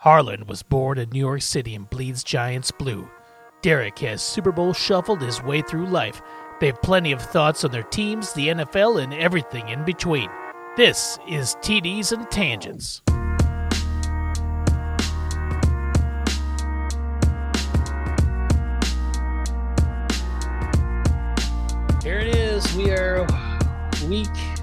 Harland was born in New York City and bleeds Giants blue. Derek has Super Bowl shuffled his way through life. They have plenty of thoughts on their teams, the NFL, and everything in between. This is TDs and Tangents. Here it is. We are week.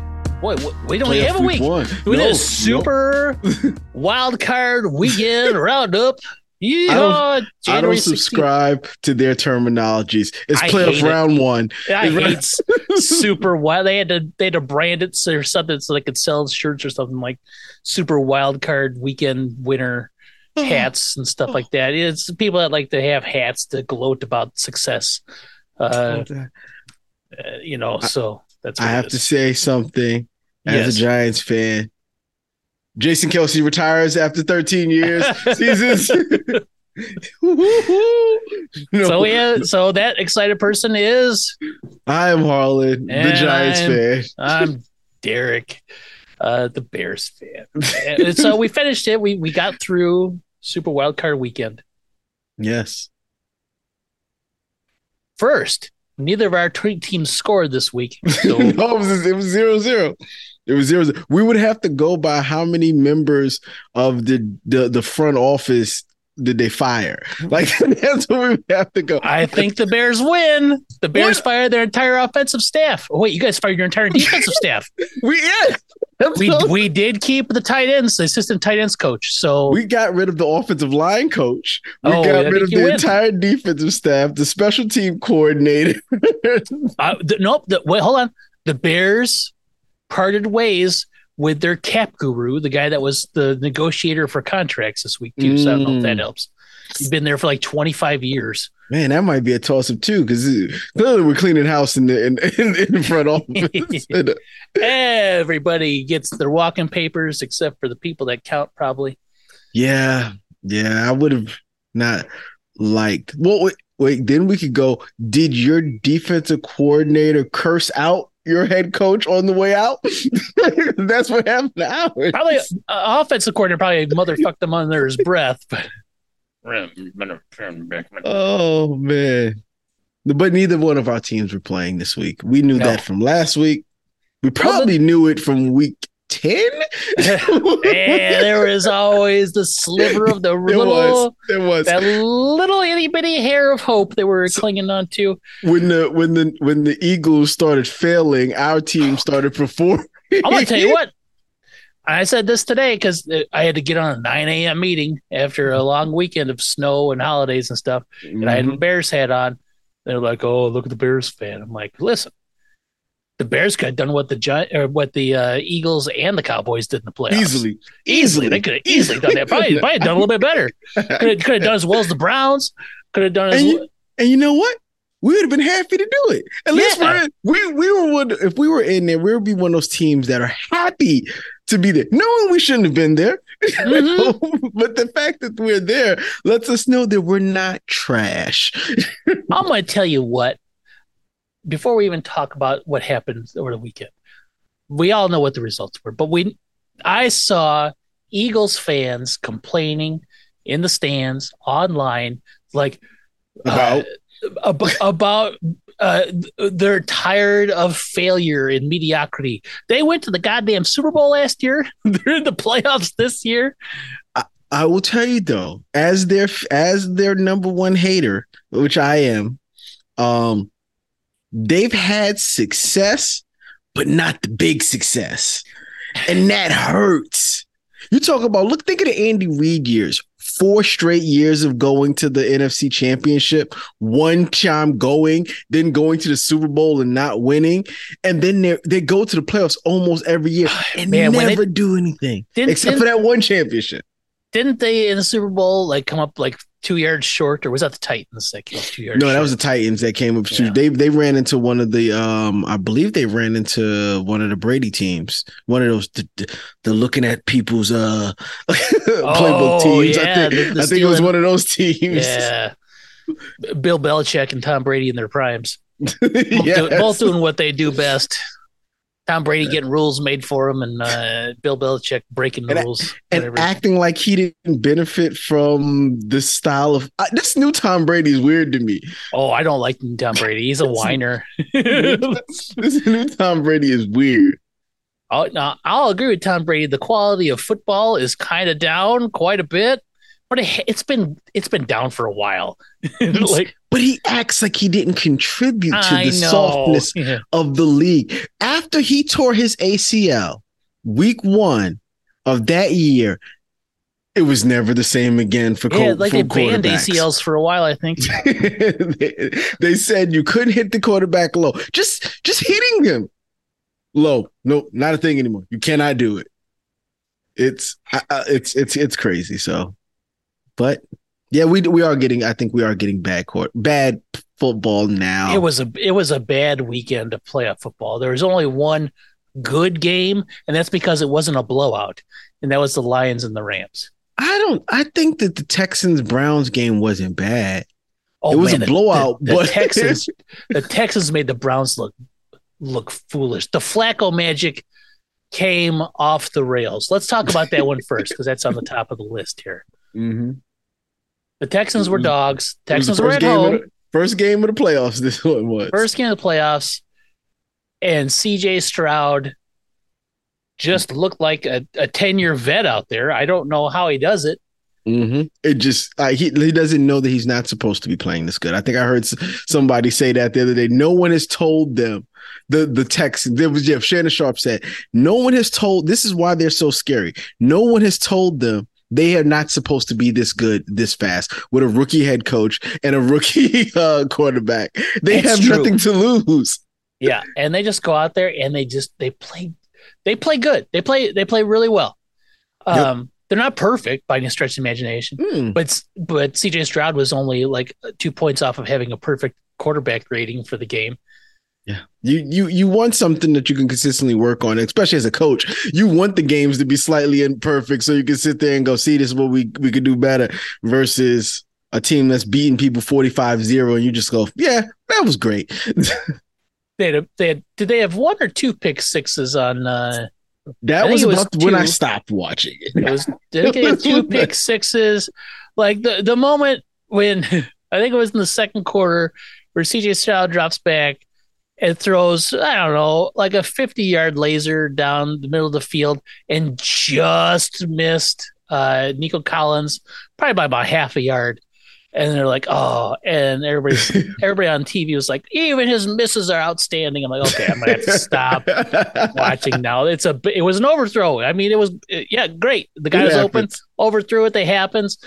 Boy, we don't Playoff have a week. one. We No, did a super wild card weekend roundup. Yeah, I don't January 16th. subscribe to their terminologies. It's I playoff hate it. round one. I It's hate super wild. They had to they had to brand it or something so they could sell shirts or something like super wild card weekend winner hats and stuff like that. It's people that like to have hats to gloat about success. Uh, uh, you know, so that's I have to say something as Yes. a Giants fan. Jason Kelce retires after 13 years seasons. No, So yeah, so that excited person is I am Harland, the Giants I'm- fan. I'm Derek, uh, the Bears fan. And so we finished it. We we got through Super Wild Card Weekend. Yes. First, neither of our teams scored this week. So no, it was, it was zero zero. It was zero. We would have to go by how many members of the the, the front office did they fire? Like that's what we have to go. I think the Bears win. The Bears What? fired their entire offensive staff. Oh wait, you guys fired your entire defensive staff. We yeah. We we did keep the tight ends, the assistant tight ends coach. So we got rid of the offensive line coach. We Oh, got rid of the win. entire defensive staff, the special team coordinator. Uh, the, nope. The, wait, hold on. The Bears parted ways with their cap guru, the guy that was the negotiator for contracts this week too. So I don't know if that Mm. helps. He's been there for like 25 years. Man, that might be a toss up too, because clearly we're cleaning house in the in, in, in front office. Everybody gets their walking papers except for the people that count, probably. yeah, yeah, I would have not liked. Well, wait, wait, then we could go. Did your defensive coordinator curse out your head coach on the way out? That's what happened to ours. Probably uh, offensive coordinator probably motherfucked them under his breath, but Oh man. But neither one of our teams were playing this week. We knew No. that from last week. We probably knew it from week 10. and there was always the sliver of the There was. little was. that little itty bitty hair of hope they were clinging on to. when the when the when the Eagles started failing, our team started performing. I'm gonna tell you what. I said this today because I had to get on a 9 a.m. meeting after a long weekend of snow and holidays and stuff, and I had Mm-hmm. a Bears hat on. They're like, "Oh, look at the Bears fan." I'm like, "Listen, the Bears could have done what the Gi- or what the uh, Eagles and the Cowboys did in the playoffs easily, Easily, they could have easily done that. Probably, probably done a little bit better. Could have, could have done as well as the Browns. Could have done as And you- And you know what? We would have been happy to do it. At least Yeah. we're, we we were one. If we were in there, we would be one of those teams that are happy to be there, knowing we shouldn't have been there. Mhm. but the fact that we're there lets us know that we're not trash. I'm going to tell you what. Before we even talk about what happened over the weekend, we all know what the results were. But we, I saw Eagles fans complaining in the stands online, like About? uh, ab- about uh, they're tired of failure and mediocrity. They went to the goddamn Super Bowl last year. they're in the playoffs this year. I will tell you though, as their as their number one hater, which I am, um, they've had success, but not the big success, and that hurts. You talk about look, think of the Andy Reid years. Four straight years of going to the NFC Championship, one time going, then going to the Super Bowl and not winning, and then they they go to the playoffs almost every year and Man, they- never do anything Didn't- except for that one championship. Didn't they in the Super Bowl like come up like two yards short, or was that the Titans that came up two yards? No, that was the Titans that came up. Yeah. They they ran into one of the um I believe they ran into one of the Brady teams. One of those the, the, looking at people's uh playbook teams. I Oh, think the- the I think it was one of those teams. Yeah. Bill Belichick and Tom Brady in their primes. Both, Yes. both doing what they do best. Tom Brady getting rules made for him, and uh, Bill Belichick breaking the And- rules. and whatever. acting like he didn't benefit from this style of uh, this new Tom Brady is weird to me. oh, I don't like Tom Brady. He's a whiner. this new Tom Brady is weird. Oh, no, I'll agree with Tom Brady. The quality of football is kind of down quite a bit, but it, it's been it's been down for a while. like But he acts like he didn't contribute to I the know, softness Yeah. of the league. After he tore his ACL week one of that year, it was never the same again for, Yeah, co- like for they banned. ACLs for a while. I think. they, they said you couldn't hit the quarterback low. Just just hitting him low. No, not a thing anymore. You cannot do it. It's it's it's it's crazy. So, but yeah, we we are getting. I think we are getting bad court bad football now. It was a it was a bad weekend to play a football. There was only one good game, and that's because it wasn't a blowout, and that was the Lions and the Rams. I don't. I think that the Texans Browns game wasn't bad. Oh, It was a blowout, The, the but- Texans, the Texans made the Browns look look foolish. The Flacco magic came off the rails. Let's talk about that one first because that's on the top of the list here. Mm-hmm. The Texans were was- dogs. It was the Texans were at home. The, first game of the playoffs. This one was First game of the playoffs, and CJ Stroud just looked like a, a 10 year vet out there. I don't know how he does it. hmm It just uh, he he doesn't know that he's not supposed to be playing this good. I think I heard somebody say that the other day. No one has told them the the text. There was Jeff Shannon Sharpe said no one has told. This is why they're so scary. No one has told them they are not supposed to be this good this fast with a rookie head coach and a rookie uh, quarterback. They That's have true. nothing to lose. Yeah. And they just go out there and they just, they play, they play good. They play, they play really well. Yep. Um, They're not perfect by any stretch of imagination, Hmm. but but CJ Stroud was only like two points off of having a perfect quarterback rating for the game. Yeah. You you you want something that you can consistently work on, especially as a coach. You want the games to be slightly imperfect so you can sit there and go, see, this is what we, we could do better versus a team that's beating people 45-0 and you just go, Yeah, that was great. They had, a, they had did they have one or two pick sixes on uh that think was it was about when I stopped watching it. It was did they have two pick sixes? Like the the moment when I think it was in the second quarter where CJ Stroud drops back and throws I don't know like a fifty yard laser down the middle of the field and just missed uh, Nico Collins probably by about half a yard. And they're like, oh, and everybody, everybody on TV was like, even his misses are outstanding. I'm like, okay, I'm gonna have to stop watching now. It's a it was an overthrow. I mean, it was yeah, great. The guy It was open, overthrew it. They happens,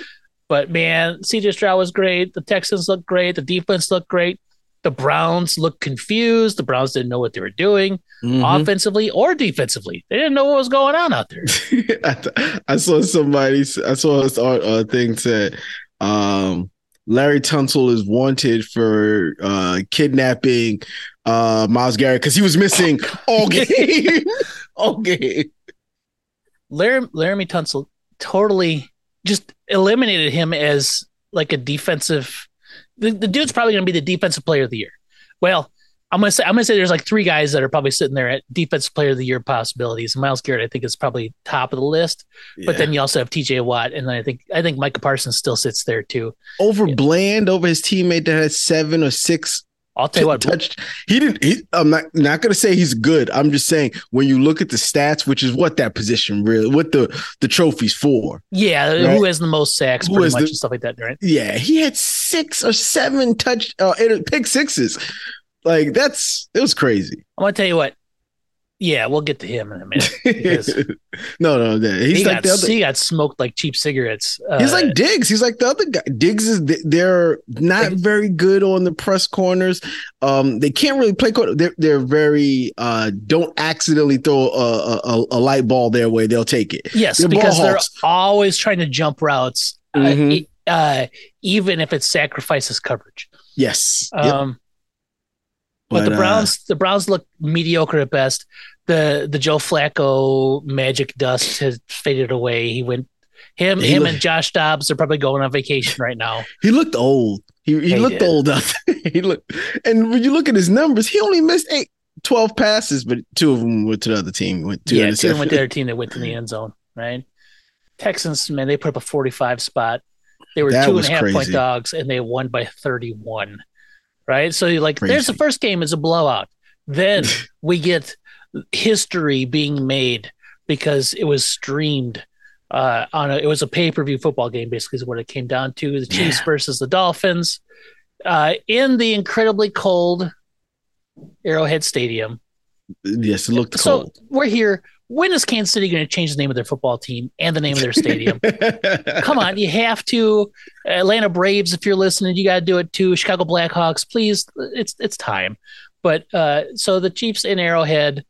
but man, CJ Stroud was great. The Texans looked great. The defense looked great. The Browns looked confused. The Browns didn't know what they were doing Mhm. offensively or defensively. They didn't know what was going on out there. I, I saw somebody. I saw this uh, thing said, um, Larry Tunsil is wanted for uh, kidnapping uh, Myles Garrett because he was missing all game. all game. Laramie, Laremy Tunsil totally just eliminated him as like a defensive. The, the dude's probably going to be the defensive player of the year. Well, I'm gonna say I'm gonna say there's like three guys that are probably sitting there at defensive player of the year possibilities. Myles Garrett, I think, is probably top of the list. But then you also have T.J. Watt, and then I think I think Micah Parsons still sits there too. over Bland, over his teammate that had seven or six I'll tell you what, touched. He didn't. He, I'm not not gonna say he's good. I'm just saying when you look at the stats, which is what that position really, what the the trophies for. yeah, Right. who has the most sacks, Who pretty much, the- and stuff like that, right? Yeah, he had six or seven touch uh, pick sixes. Like that's it was crazy. I'm gonna tell you what. Yeah, we'll get to him in a minute. No, no, no, he's he, like got, the other. he got smoked like cheap cigarettes. Uh, He's like Diggs. He's like the other guy. Diggs is they're not very good on the press corners. Um, they can't really play. corner. They're they're very uh don't accidentally throw a a, a light ball their way. They'll take it. Yes, They're because they're always trying to jump routes, uh, Mhm. Uh, even if it sacrifices coverage. Yes. Yep. Um, but, the uh, Browns, the Browns look mediocre at best. The the Joe Flacco magic dust has faded away. He went him He him look- and Josh Dobbs are probably going on vacation right now. he looked old. He he looked did. old out there. he looked, and when you look at his numbers, he only missed eight 12 passes, but two of them went to the other team. Went two yeah, two of them went to their team that went to the end zone, right? Texans, man, they put up a 45 spot. They were That two and a half point dogs, and they won by 31. Right? So, you're like, there's the first game is a blowout. Then we get history being made because it was streamed uh, on a, it was a pay per view football game, basically, is what it came down to. The Chiefs Yeah. versus the Dolphins uh, in the incredibly cold Arrowhead Stadium. Yes, it looked So cold. we're here. When is Kansas City going to change the name of their football team and the name of their stadium? Come on, you have to. Atlanta Braves, if you're listening, you got to do it too. Chicago Blackhawks, please. It's it's time. But uh, so the Chiefs in Arrowhead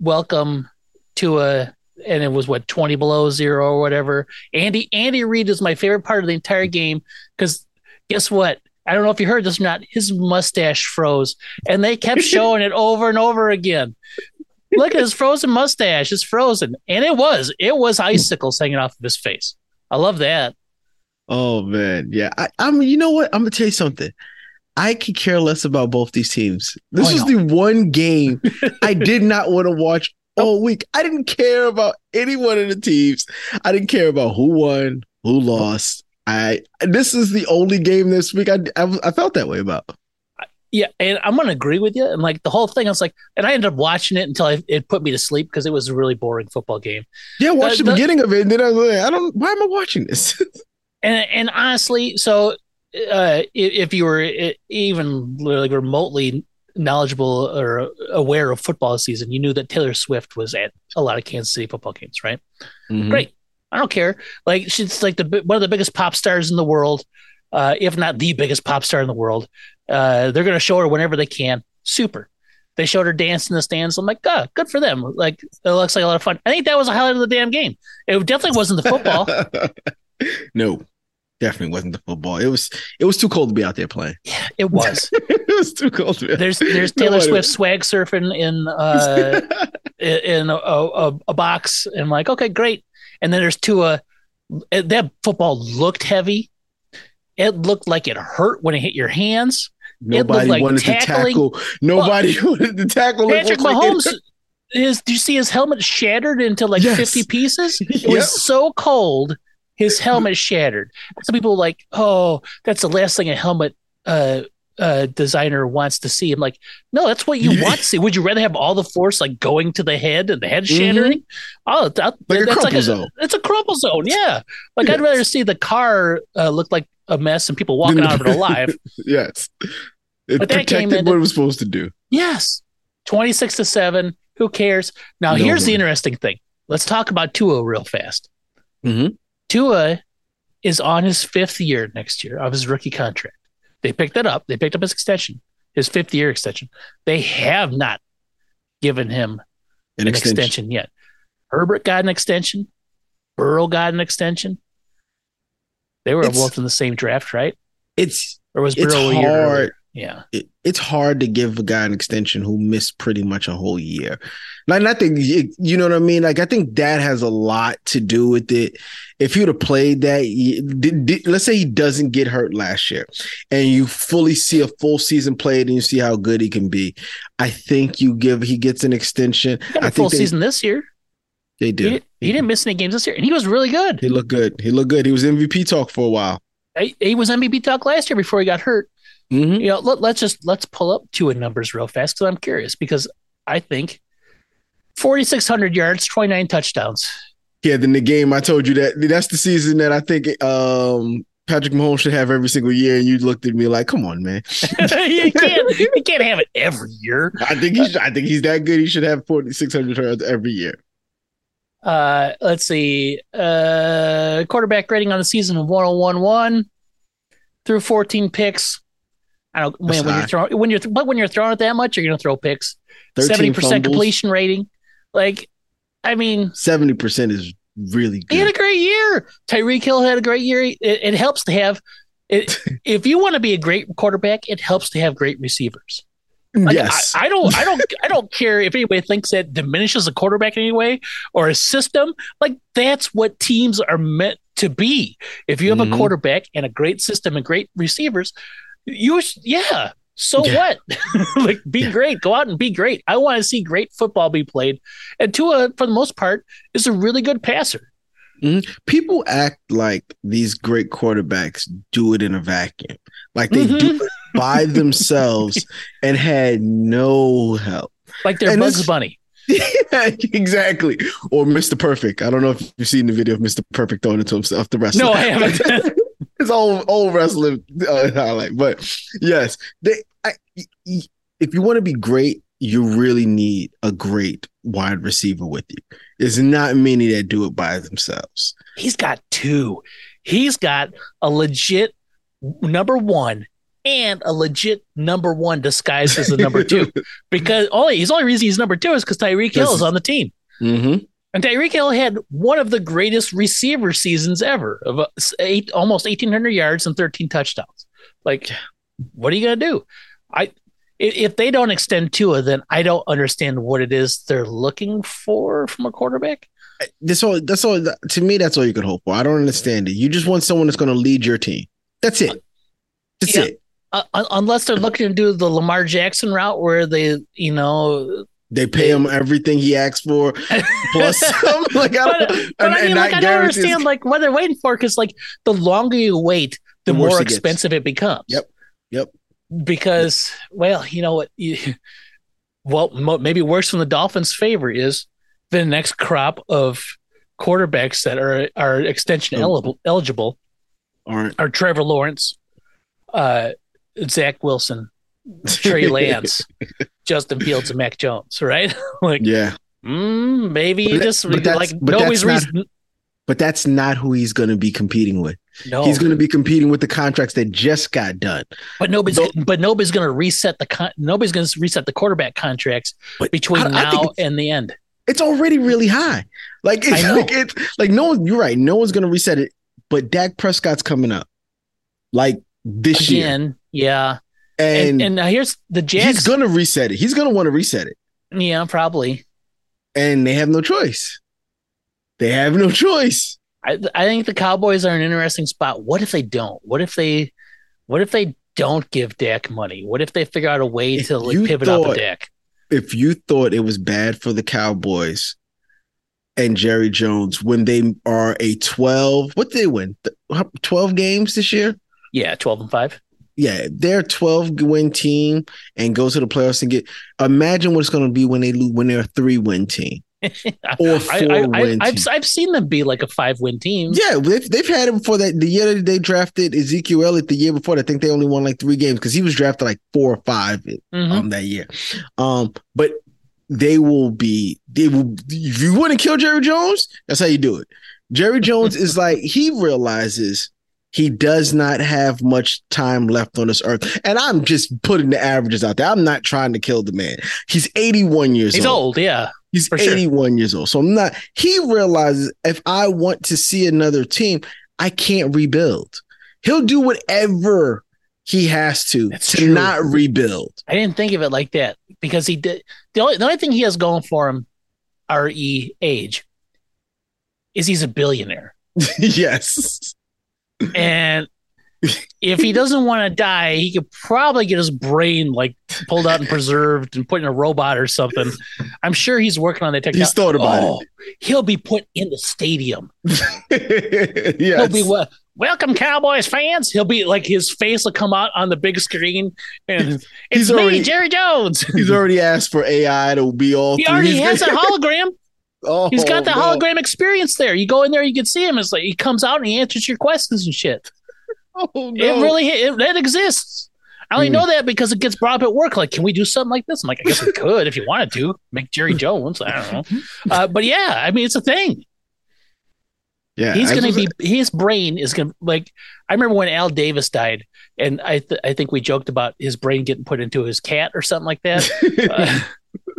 welcome to a, and it was what twenty below zero or whatever. Andy Andy Reid is my favorite part of the entire game because guess what? I don't know if you heard this or not. His mustache froze, and they kept showing it over and over again. Look at his frozen mustache; it's frozen, and it was it was icicles hanging off of his face. I love that. Oh man, yeah. I, I'm. You know what? I'm gonna tell you something. I could care less about both these teams. This Oh, was the one game I did not want to watch all week. I didn't care about any one of the teams. I didn't care about who won, who lost. I. This is the only game this week I I, I felt that way about. Yeah, and I'm gonna agree with you. And like the whole thing, I was like, and I ended up watching it until I, it put me to sleep because it was a really boring football game. Yeah, I watched The- the, the- beginning of it, and then I was like, I don't. Why am I watching this? And and honestly, so uh, if you were even like remotely knowledgeable or aware of football season, you knew that Taylor Swift was at a lot of Kansas City football games, right? Mhm. Great. I don't care. Like she's like the one of the biggest pop stars in the world, uh, if not the biggest pop star in the world. Uh, they're gonna show her whenever they can. Super. They showed her dance in the stands. I'm like, oh, good for them. Like it looks like a lot of fun. I think that was a highlight of the damn game. It definitely wasn't the football. no, definitely wasn't the football. It was. It was too cold to be out there playing. Yeah, it was. it was too cold to be. There's there's Taylor wonder. Swift swag surfing in uh in a, a, a box and I'm like okay great and then there's Tua that football looked heavy it looked like it hurt when it hit your hands Nobody like wanted tackling- to tackle. Nobody wanted to tackle. Patrick like it- Mahomes is do you see his helmet shattered into like Yes. 50 pieces it Yep. was so cold his helmet shattered some people were like oh that's the last thing a helmet uh uh, designer wants to see. I'm like, no, that's what you want to see. Would you rather have all the force like going to the head and the head shattering? Oh, that, Mm-hmm. Like a that's like crumple a, zone. it's a crumple zone. Yeah, like I'd rather see the car uh, look like a mess and people walking out of it alive. Yes, it But protected ended- what it was supposed to do. Yes, twenty six to seven. Who cares? Now No here's the interesting thing. Let's talk about Tua real fast. Mhm. Tua is on his fifth year next year of his rookie contract. They picked that up. They picked up his extension, his fifth year extension. They have not given him An, an extension. extension. yet. Herbert got an extension. Burrow got an extension. They were both in the same draft, right? It's Or was It's Burrow hard. Yeah. it, it's hard to give a guy an extension who missed pretty much a whole year. Like, I think you know what I mean. Like, I think that has a lot to do with it. If you'd have played that, did, did- let's say he doesn't get hurt last year, and you fully see a full season played, and you see how good he can be. I think you give he gets an extension. He got a I full think they, season this year. They He, didn't, he didn't miss any games this year, and he was really good. He looked good. He looked good. He was MVP talk for a while. He, he was MVP talk last year before he got hurt. Mhm. You know, let, let's just let's pull up Tua numbers real fast because I'm curious because I think 4,600 yards, 29 touchdowns. Yeah, then the game I told you that that's the season that I think um Patrick Mahomes should have every single year, and you looked at me like, "Come on, man." you can't you can't have it every year. I think he's I think he's that good. He should have forty six hundred yards every year. Uh, let's see. Uh, quarterback rating on the season of 1011 through 14 picks. I don't That's man, when you're throwing when you're but when you're throwing it that much, you're gonna throw picks. Seventy percent completion rating. Like, I mean, Seventy percent is really he had a great year. Tyreek Hill had a great year. It, it helps to have. It, if you want to be a great quarterback, it helps to have great receivers. Like, yes, I, I don't, I don't, I don't care if anybody thinks that diminishes a quarterback in any way or a system. Like that's what teams are meant to be. If you have Mhm. a quarterback and a great system and great receivers, you, yeah, So Yeah. what? like, be Yeah. great. Go out and be great. I want to see great football be played. And Tua, for the most part, is a really good passer. People act like these great quarterbacks do it in a vacuum, like they do Mhm. it by themselves and had no help. Like they're And Bugs Bunny. exactly. Or Mr. Perfect. I don't know if you've seen the video of Mr. Perfect throwing it to himself, the wrestler. No, I haven't. it's old old wrestling uh, highlight. But yes, they. I, if you want to be great, you really need a great wide receiver with you. There's not many that do it by themselves. He's got two. He's got a legit number one and a legit number one disguised as a number two. Because only his only reason he's number two is because Tyreek Hill is on the team. Mm-hmm. And Tyreek Hill had one of the greatest receiver seasons ever of uh, eight, almost 1,800 yards and 13 touchdowns. Like, what are you going to do? I if they don't extend Tua, then I don't understand what it is they're looking for from a quarterback. This all. That's all. To me, that's all you can hope for. I don't understand it. You just want someone that's going to lead your team. That's it. That's Yeah. it. Uh, unless they're looking to do the Lamar Jackson route where they, you know, They pay him everything he asks for plus some. Like I but, and- I mean, like, I don't understand like what they're waiting for because like the longer you wait, the, The more it expensive it becomes. Yep. Yep. Because well, you know what? You, well, mo- maybe worse from the Dolphins' favor is the next crop of quarterbacks that are are extension Oh. eligible eligible Aren't are Trevor Lawrence, uh, Zach Wilson, Trey Lance, Justin Fields, and Mac Jones. Right? like, yeah, mm, maybe But you that- just but like but nobody's that's not- but that's not who he's going to be competing with. No, He's going to be competing with the contracts that just got done. But nobody's but nobody's going to reset the con- nobody's going to reset the quarterback contracts between I- I now it's- and the end. It's already really high. Like it's like it's like no one. You're right. No one's going to reset it. But Dak Prescott's coming up, like this year, Again, yeah. and, And, and now here's the he's going to reset it. He's going to want to reset it, yeah, probably. and they have no choice. They have no choice. I I think the Cowboys are an interesting spot. What if they don't? What if they what if they don't give Dak money? What if they figure out a way If to like pivot off of thought- Dak? if you thought it was bad for the Cowboys and Jerry Jones when they are a 12, what did they win? 12 games this year? Yeah, twelve and five. Yeah, they're a 12 win team and go to the playoffs and get imagine what it's going to be when they lose when they're a 3 win team or 4 I, I, win I, I've. I've seen them be like a five win team. Yeah, they've, they've had it before that. The year that they drafted Ezekiel Elliott, the year before, I think they only won like three games because he was drafted like four or five Mhm. um that year. Um, but they will be they will if you want to kill Jerry Jones, that's how you do it. Jerry Jones is like he realizes he does not have much time left on this earth. And I'm just putting the averages out there. I'm not trying to kill the man. He's 81 years old. He's old. old, yeah. He's for sure. 81 years old. So I'm not he realizes if I want to see another team, I can't rebuild. He'll do whatever he has to That's to true. not rebuild. I didn't think of it like that because he did the only the only thing he has going for him, re age, is he's a billionaire, yes. And if he doesn't want to die, he could probably get his brain like pulled out and preserved and put in a robot or something. I'm sure he's working on the technology. He's thought about oh, he'll be put in the stadium. it. He'll be what? Welcome, Cowboys fans. He'll be like his face will come out on the big screen, and it's He's me, already- Jerry Jones. He's already asked for AI to be all He through. already He's- has a hologram. Oh, He's got the no. hologram experience there. You go in there, you can see him. It's like he comes out and he answers your questions and shit. Oh, no. It really it, it exists. I only Hmm. know that because it gets brought up at work. Like, can we do something like this? I'm like, I guess we could if you wanted to make Jerry Jones. I don't know, uh, but yeah, I mean, it's a thing. yeah, He's I gonna be his brain is gonna like. I remember when Al Davis died, and I th- I think we joked about his brain getting put into his cat or something like that. Uh,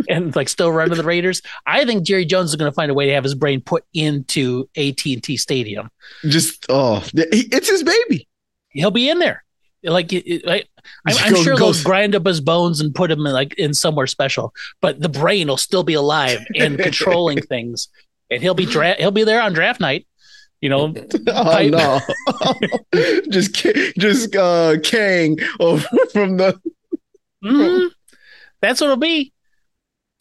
and like still running the Raiders. I think Jerry Jones is going to find a way to have his brain put into AT and T Stadium. just oh, it's his baby. He'll be in there. Like I, I'm, I'm sure go- they'll grind up his bones and put him in like in somewhere special, but the brain will still be alive and controlling things, and he'll be dra- he'll be there on draft night. You know, Oh no! just just uh Kang from the Mhm. That's what it'll be.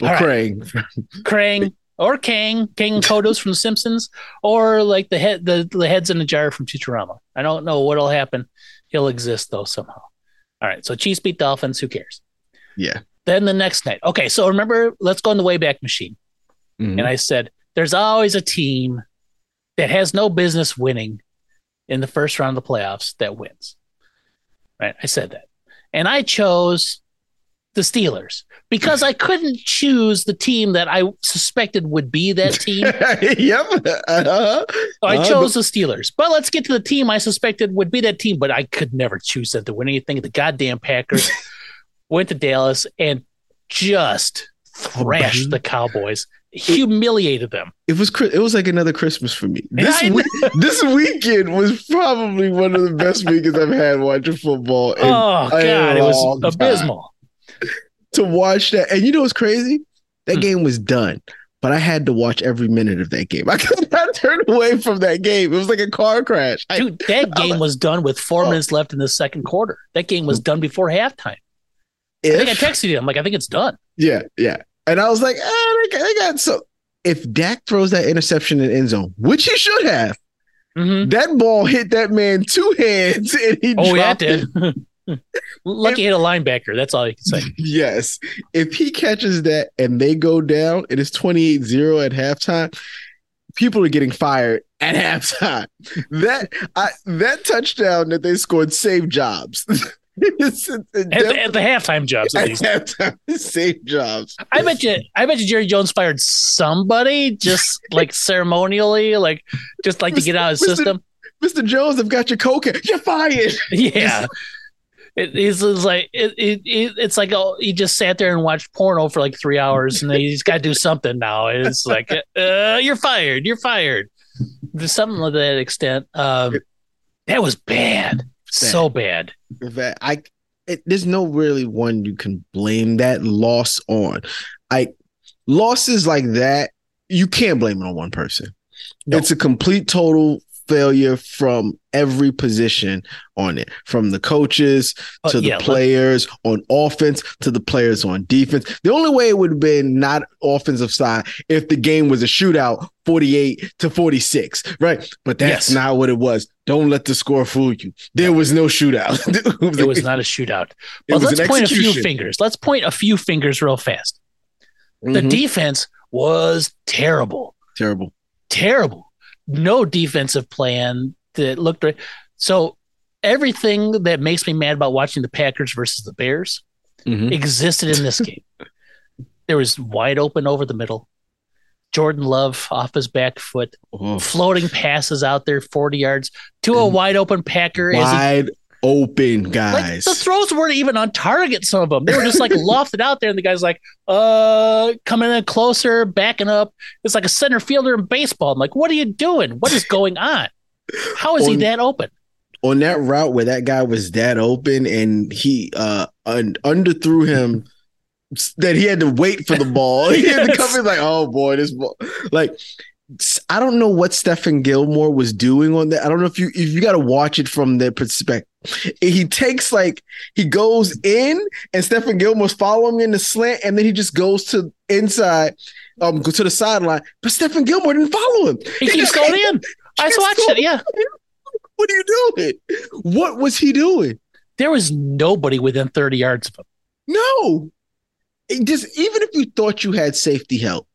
Well, All right. Krang. Krang or Kang, Kang Kodos from The Simpsons, or like the head the, the heads in a jar from Futurama. I don't know what'll happen. He'll exist though somehow. All right, so Chiefs beat Dolphins. Who cares? Yeah. Then the next night. Okay, so remember, let's go in the Wayback Machine. Mhm. And I said, there's always a team that has no business winning in the first round of the playoffs that wins. Right? I said that. And I chose the Steelers because I couldn't choose the team that I suspected would be that team. yep. Uh-huh. So I Uh, chose the Steelers. But let's get to the team I suspected would be that team, but I could never choose them to win anything. The goddamn Packers went to Dallas and just thrashed the Cowboys, humiliated them. It was it was like another Christmas for me. This week, this weekend was probably one of the best weekends I've had watching football. Oh god, it was abysmal. To watch that, and you know what's crazy? That Hmm. game was done, but I had to watch every minute of that game. I could not turn away from that game. It was like a car crash. I, Dude, that game was done with four Oh. minutes left in the second quarter. That game was done before halftime. I think I texted you. I'm like, I think it's done. Yeah, yeah. And I was like, ah, they got, they got so. If Dak throws that interception in end zone, which he should have, hmm that ball hit that man two hands and he Oh yeah, it did. Lucky hit a linebacker. That's all you can say. Yes. If he catches that and they go down, it is 28 0 at halftime. People are getting fired at halftime. That I, that touchdown that they scored saved jobs. It's- it's At the, at the halftime jobs, at at least. halftime, it saved jobs. I bet you. I bet you Jerry Jones fired somebody just like ceremonially, like just like to get out of his Mr. system. Mr. Jones, I've got your coke. You're fired. Yeah. It, it's, it's like it, it, it, it's like oh, he just sat there and watched porno for like three hours, and he's got to do something now. It's like, uh, you're fired. You're fired. Something to that extent. Um, that was bad, so bad. that I it, there's no really one you can blame that loss on. I losses like that you can't blame it on one person. No. It's a complete total failure from every position on it, from the coaches But to the yeah, players on offense to the players on defense. The only way it would have been not offensive side if the game was a shootout 48 to 46, right? But that's Yes. not what it was. Don't let the score fool you. There was no shootout. it was not a shootout. It But let's point a few fingers. Let's point a few fingers real fast. The Mhm. defense was terrible. terrible. terrible. No defensive plan that looked right. So everything that makes me mad about watching the Packers versus the Bears Mhm. existed in this game. There was wide open over the middle. Jordan Love off his back foot, Oh. floating passes out there 40 yards to a wide open Packer. Wide open, like, guys. the throws weren't even on target, some of them. They were just like lofted out there, and the guy's like, uh, coming in closer, backing up. It's like a center fielder in baseball. I'm like, what are you doing? What is going on? How is he that open? on that route where that guy was that open and he uh un- underthrew him that he had to wait for the ball. He had to come in like, oh boy, this ball. Like I don't know what Stephen Gilmore was doing on that. I don't know if you if you got to watch it from their perspective. He takes like he goes in and Stephen Gilmore's following in the slant, and then he just goes to inside, um, go to the sideline. But Stephen Gilmore didn't follow him. He keeps going in. I keeps watched it. Yeah. What are you doing? What was he doing? There was nobody within 30 yards of him. No. Just even if you thought you had safety help,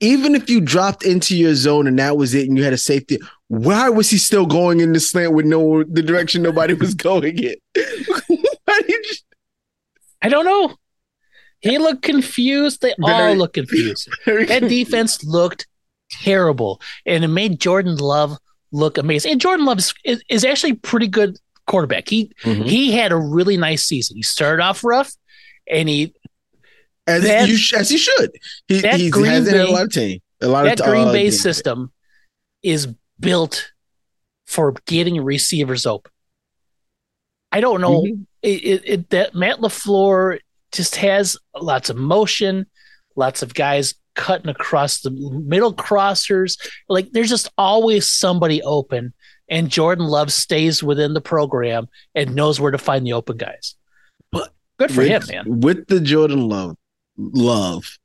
even if you dropped into your zone and that was it and you had a safety, why was he still going in the slant with no the direction nobody was going in? I don't know. He looked confused. They all Very- look confused. That defense looked terrible, and it made Jordan Love look amazing. And Jordan Love is, is, is actually pretty good quarterback. He Mhm. he had a really nice season. He started off rough, and he as that- you as he should. He that he Green has it in a lot of team. A lot that of Green uh, Bay system is built for getting receivers open. I don't know. Mhm. It, it, it that Matt Lafleur just has lots of motion, lots of guys cutting across the middle crossers. Like there's just always somebody open, and Jordan Love stays within the program and knows where to find the open guys. But Good for with, him, man. With the Jordan Love, love,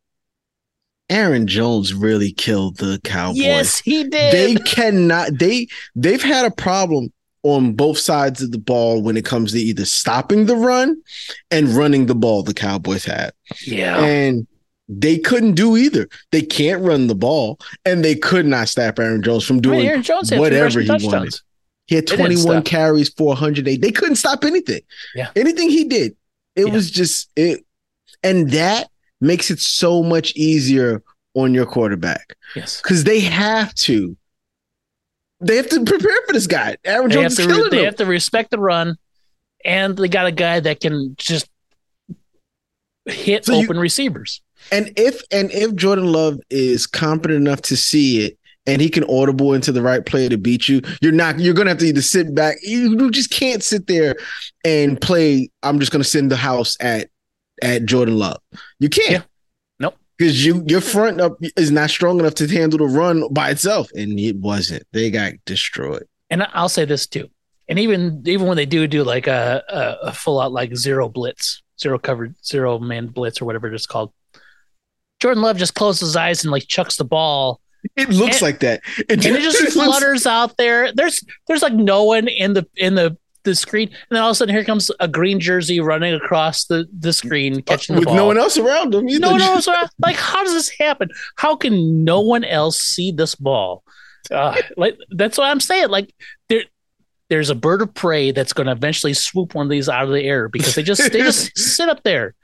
Aaron Jones really killed the Cowboys. Yes, he did. They cannot. They they've had a problem on both sides of the ball when it comes to either stopping the run and running the ball. The Cowboys had, yeah, and they couldn't do either. They can't run the ball, and they could not stop Aaron Jones from doing Aaron Jones whatever he touchdowns. wanted. He had 21 stop. carries, 408. They couldn't stop anything. Yeah. Anything he did, it Yeah. was just it. And that makes it so much easier on your quarterback Yes. because they have to. They have to prepare for this guy. Aaron They have, Jones to re- they have to respect the run, and they got a guy that can just hit So you- open receivers. And if and if Jordan Love is competent enough to see it and he can audible into the right player to beat you, you're not you're gonna have to either sit back. You, you just can't sit there and play. I'm just gonna send the house at at Jordan Love. You can't. Yeah. Nope. Because you your front up is not strong enough to handle the run by itself. And it wasn't. They got destroyed. And I'll say this too. And even even when they do do like a, a, a full out like zero blitz, zero covered, zero man blitz or whatever it's called, Jordan Love just closes his eyes and like chucks the ball, It looks And- like that. It, and it just looks- flutters out there. There's there's like no one in the in the the screen, and then all of a sudden here comes a green jersey running across the the screen catching the with no one else around him. either. No one else around. Like, how does this happen? How can no one else see this ball? Uh, like that's what I'm saying. Like there, there's a bird of prey that's going to eventually swoop one of these out of the air because they just they just sit up there.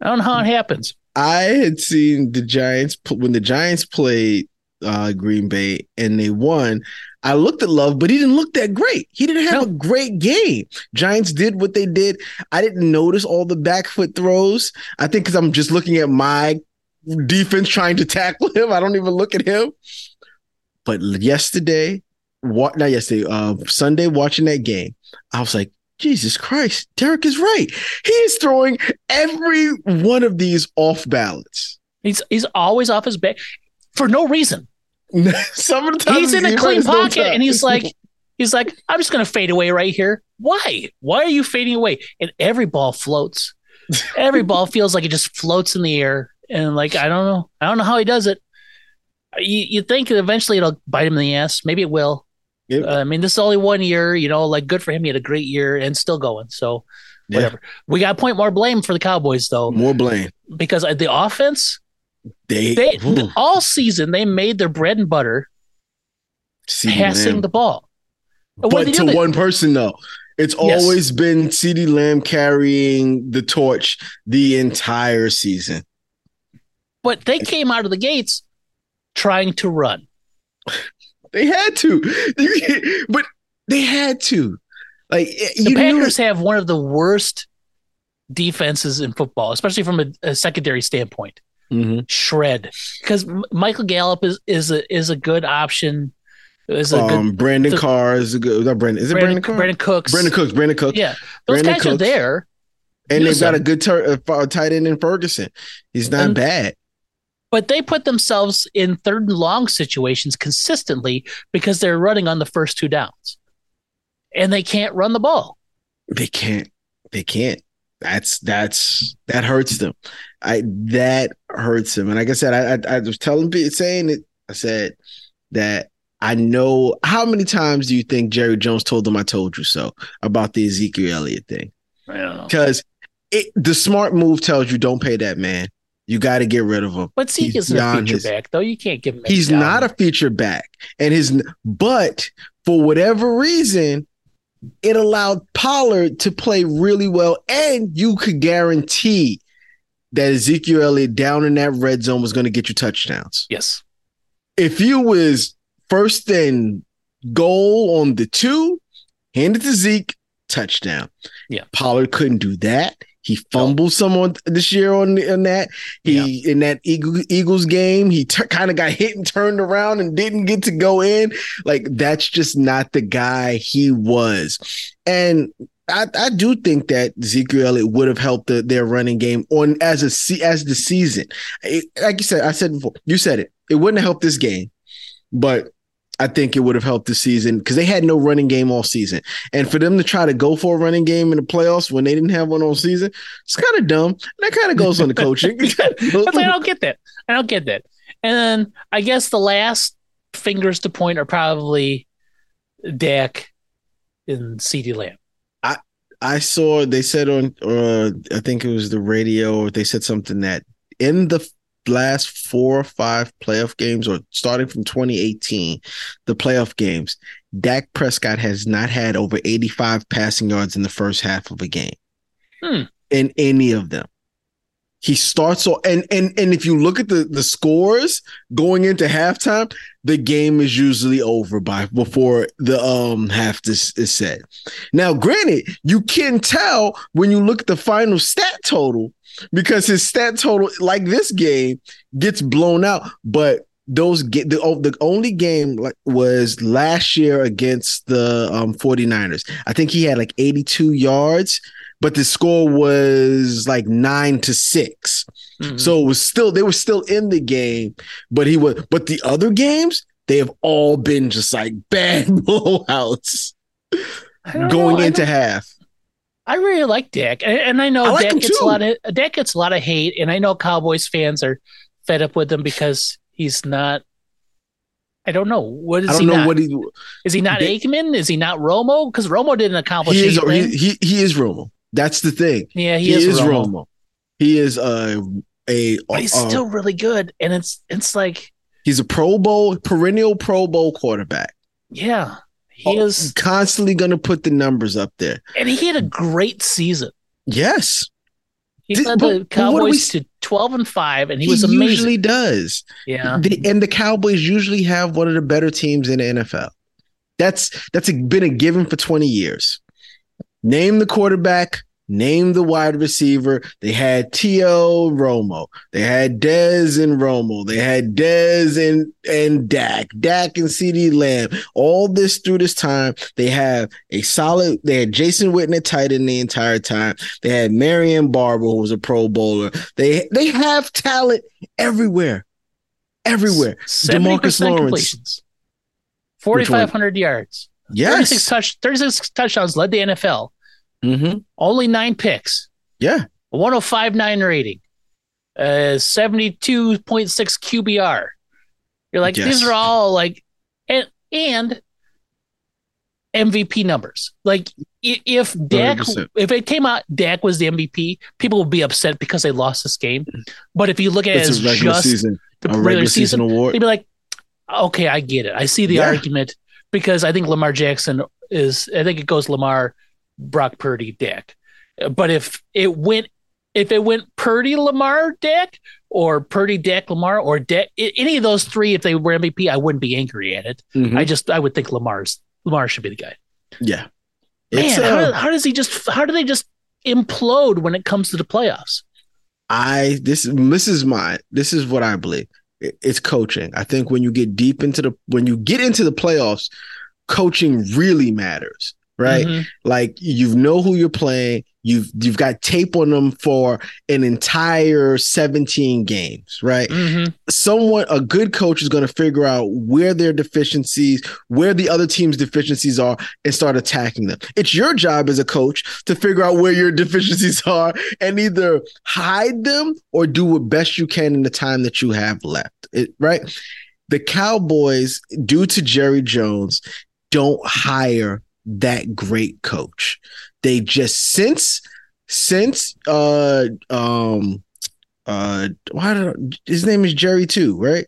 I don't know how it happens. I had seen the Giants when the Giants played uh, Green Bay and they won. I looked at Love, but he didn't look that great. He didn't have No. a great game. Giants did what they did. I didn't notice all the back foot throws. I think because I'm just looking at my defense trying to tackle him. I don't even look at him. But yesterday, what not yesterday, uh, Sunday, watching that game, I was like, Jesus Christ, Derek is right. He is throwing every one of these off balance. He's he's always off his back for no reason. Some of the time He's in a clean pocket, and he's like, he's like, I'm just going to fade away right here. Why? Why are you fading away? And every ball floats. Every ball feels like it just floats in the air, and like I don't know, I don't know how he does it. You you think eventually it'll bite him in the ass? Maybe it will. Yep. Uh, I mean, this is only one year, you know. Like, good for him. He had a great year and still going. So, Yeah. whatever. We got to point more blame for the Cowboys though, more blame. because uh, the offense, They, they all season they made their bread and butter CeeDee passing Lamb. the ball. But to one person though. It's Yes. always been CeeDee Lamb carrying the torch the entire season. But they came out of the gates trying to run. They had to, but they had to. Like The you knew Packers have one of the worst defenses in football, especially from a, a secondary standpoint. Mhm. Shred because Michael Gallup is is a is a good option. Is a Um, good Brandon the- Carr is a good. Not Brandon, is it Brandon, Brandon, Carr? Brandin Cooks. Brandin Cooks. Brandin Cooks. Yeah, those Brandon guys are there. and they've got a them. good tur- uh, tight end in Ferguson. He's not And- bad. but they put themselves in third and long situations consistently because they're running on the first two downs, and they can't run the ball. They can't. They can't. That's that's that hurts them. I that hurts them. And like I said, I I, I was telling people saying it. I said that I know how many times do you think Jerry Jones told them I told you so about the Ezekiel Elliott thing? I. Because it the smart move tells you don't pay that man. You got to get rid of him. But Zeke He's isn't a feature his- back, though. You can't give him. He's not a feature back, and his but for whatever reason, it allowed Pollard to play really well, and you could guarantee that Ezekiel Elliott down in that red zone was going to get you touchdowns. yes. If you was first and goal on the two, hand it to Zeke, touchdown. Yeah. Pollard couldn't do that. He fumbled someone this year on, on that. He in that Eagle, Eagles game, he t- kind of got hit and turned around and didn't get to go in. Like that's just not the guy he was. And I, I do think that Ezekiel Elliott would have helped the, their running game on as a as the season. It- like you said, I said before, you said it. It wouldn't have helped this game, but I think it would have helped the season because they had no running game all season. And for them to try to go for a running game in the playoffs when they didn't have one all season, it's kind of dumb. That kind of goes on the coaching. I don't get that. I don't get that. And then I guess the last fingers to point are probably Dak and CeeDee Lamb. I I saw they said on uh I think it was the radio or they said something that in the last four or five playoff games or starting from 2018, the playoff games, Dak Prescott has not had over 85 passing yards in the first half of a game. Hmm. In any of them. He starts off and and and if you look at the the scores going into halftime, the game is usually over by before the um half is, is said. Now, granted, you can tell when you look at the final stat total because his stat total, like this game, gets blown out. But those get the the only game like was last year against the um 49ers. I think he had like 82 yards but the score was like nine to 6 mm-hmm. So it was still they were still in the game, but he was but the other games, they have all been just like bad blowouts going know. into half. I really like Dak, and, I know I like Dak gets too. a lot of Dak gets a lot of hate, and I know Cowboys fans are fed up with him because he's not. I don't know what is I don't he know not? what he is. He not they, Aikman? Is he not Romo? Because Romo didn't accomplish. He is. He, he, he is Romo. That's the thing. Yeah, he, he is, is Romo. Romo. He is a a. But he's uh, still really good, and it's it's like he's a Pro Bowl perennial Pro Bowl quarterback. Yeah, he oh, is constantly going to put the numbers up there, and he had a great season. Yes, he led the Cowboys we, to twelve and five, and he, he was amazing. He usually does. Yeah, the, and the Cowboys usually have one of the better teams in the NFL. That's that's a, been a given for twenty years. Name the quarterback, name the wide receiver. They had T.O. Romo. They had Dez and Romo. They had Dez and, and Dak, Dak and CeeDee Lamb. All this through this time, they have a solid, they had Jason Witten at tight end the entire time. They had Marion Barber, who was a pro bowler. They they have talent everywhere. Everywhere. Demarcus Lawrence. 4,500 yards. Yes. 36, touch, 36 touchdowns led the NFL. Mm-hmm. Only nine picks. Yeah. A 105.9 rating. Uh, 72.6 QBR. You're like, yes. these are all like, and, and MVP numbers. Like, if Dak, 100%. if it came out Dak was the MVP, people would be upset because they lost this game. But if you look at it's it as just season, the regular, regular season, season, award, they'd be like, okay, I get it. I see the yeah. argument because I think Lamar Jackson is. I think it goes Lamar, Brock Purdy, Dak. But if it went, if it went Purdy, Lamar, Dak, or Purdy, Dak, Lamar, or Dak, any of those three, if they were MVP, I wouldn't be angry at it. Mm-hmm. I just I would think Lamar's Lamar should be the guy. Yeah. Man, uh, how, how does he just? How do they just implode when it comes to the playoffs? I this this is my this is what I believe it's coaching. I think when you get deep into the when you get into the playoffs, coaching really matters, right? Mm-hmm. Like you know who you're playing, you've you've got tape on them for an entire 17 games, right? Mm-hmm. Someone a good coach is going to figure out where their deficiencies, where the other team's deficiencies are and start attacking them. It's your job as a coach to figure out where your deficiencies are and either hide them or do what best you can in the time that you have left. It, right? The Cowboys due to Jerry Jones don't hire that great coach. They just since since uh um uh why did his name is Jerry too, right?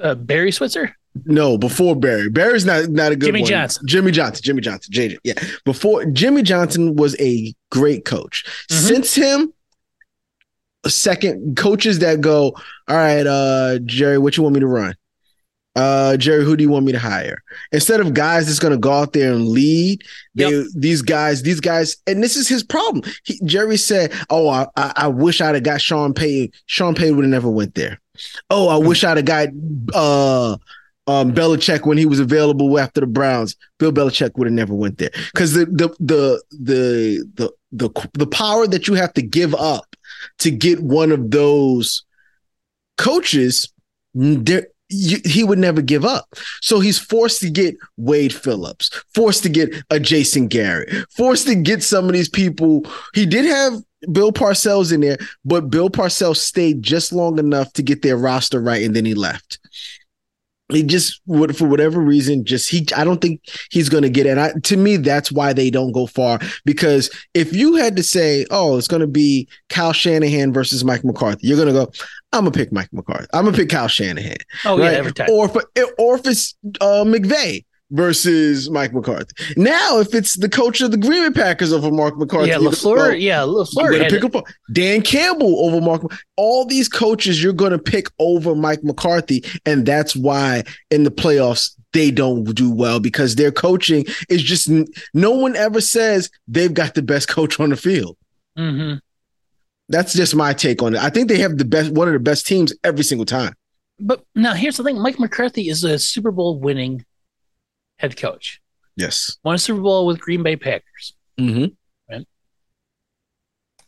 Uh, Barry Switzer? No, before Barry. Barry's not not a good Jimmy one. Johnson. Jimmy Johnson. Jimmy Johnson. JJ. Yeah. Before Jimmy Johnson was a great coach. Mm-hmm. Since him, second coaches that go, all right, uh, Jerry, what you want me to run? Uh Jerry, who do you want me to hire? Instead of guys that's going to go out there and lead, they yep. these guys, these guys, and this is his problem. He, Jerry said, "Oh, I, I, wish I'd have got Sean Payton. Sean Payton would have never went there. Oh, I wish I'd have got uh um Belichick when he was available after the Browns. Bill Belichick would have never went there because the, the the the the the the power that you have to give up to get one of those coaches, there you, he would never give up. So he's forced to get Wade Phillips, forced to get a Jason Garrett, forced to get some of these people. He did have Bill Parcells in there, but Bill Parcells stayed just long enough to get their roster right, and then he left he just would for whatever reason just he i don't think he's going to get it I, to me that's why they don't go far because if you had to say oh it's going to be Kyle Shanahan versus Mike McCarthy you're going to go I'm gonna pick Mike McCarthy. I'm gonna pick Kyle Shanahan oh right? yeah every time. Or if, or if it's uh, McVay versus Mike McCarthy. Now, if it's the coach of the Green Bay Packers over Mark McCarthy, yeah, LaFleur, yeah, LaFleur, pick up Dan Campbell over Mark. All these coaches you're going to pick over Mike McCarthy, and that's why in the playoffs they don't do well because their coaching is just no one ever says they've got the best coach on the field. Mm-hmm. That's just my take on it. I think they have the best, one of the best teams every single time. But now here's the thing: Mike McCarthy is a Super Bowl winning head coach. Yes. Won a Super Bowl with Green Bay Packers. Mm-hmm. Right?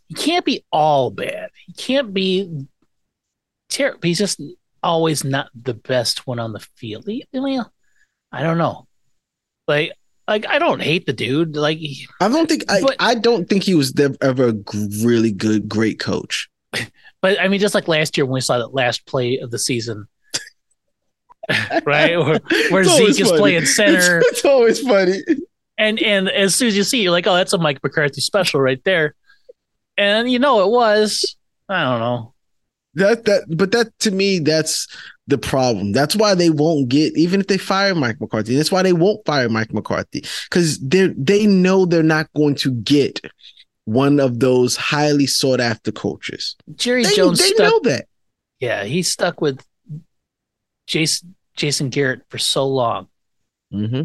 He can't be all bad. He can't be terrible. He's just always not the best one on the field. He, well, I don't know. Like, like I don't hate the dude. Like, I don't think I, but, I don't think he was ever a really good, great coach. But I mean, just like last year when we saw that last play of the season, right? Where, where Zeke is funny. playing center. It's, it's, always funny. And and as soon as you see, it, you're like, oh, that's a Mike McCarthy special right there. And you know it was. I don't know. That that but that to me, that's the problem. That's why they won't get even if they fire Mike McCarthy. That's why they won't fire Mike McCarthy. Because they they know they're not going to get one of those highly sought after coaches. Jerry they, Jones. They stuck, know that. Yeah, he's stuck with Jason Jason Garrett for so long. Mm-hmm.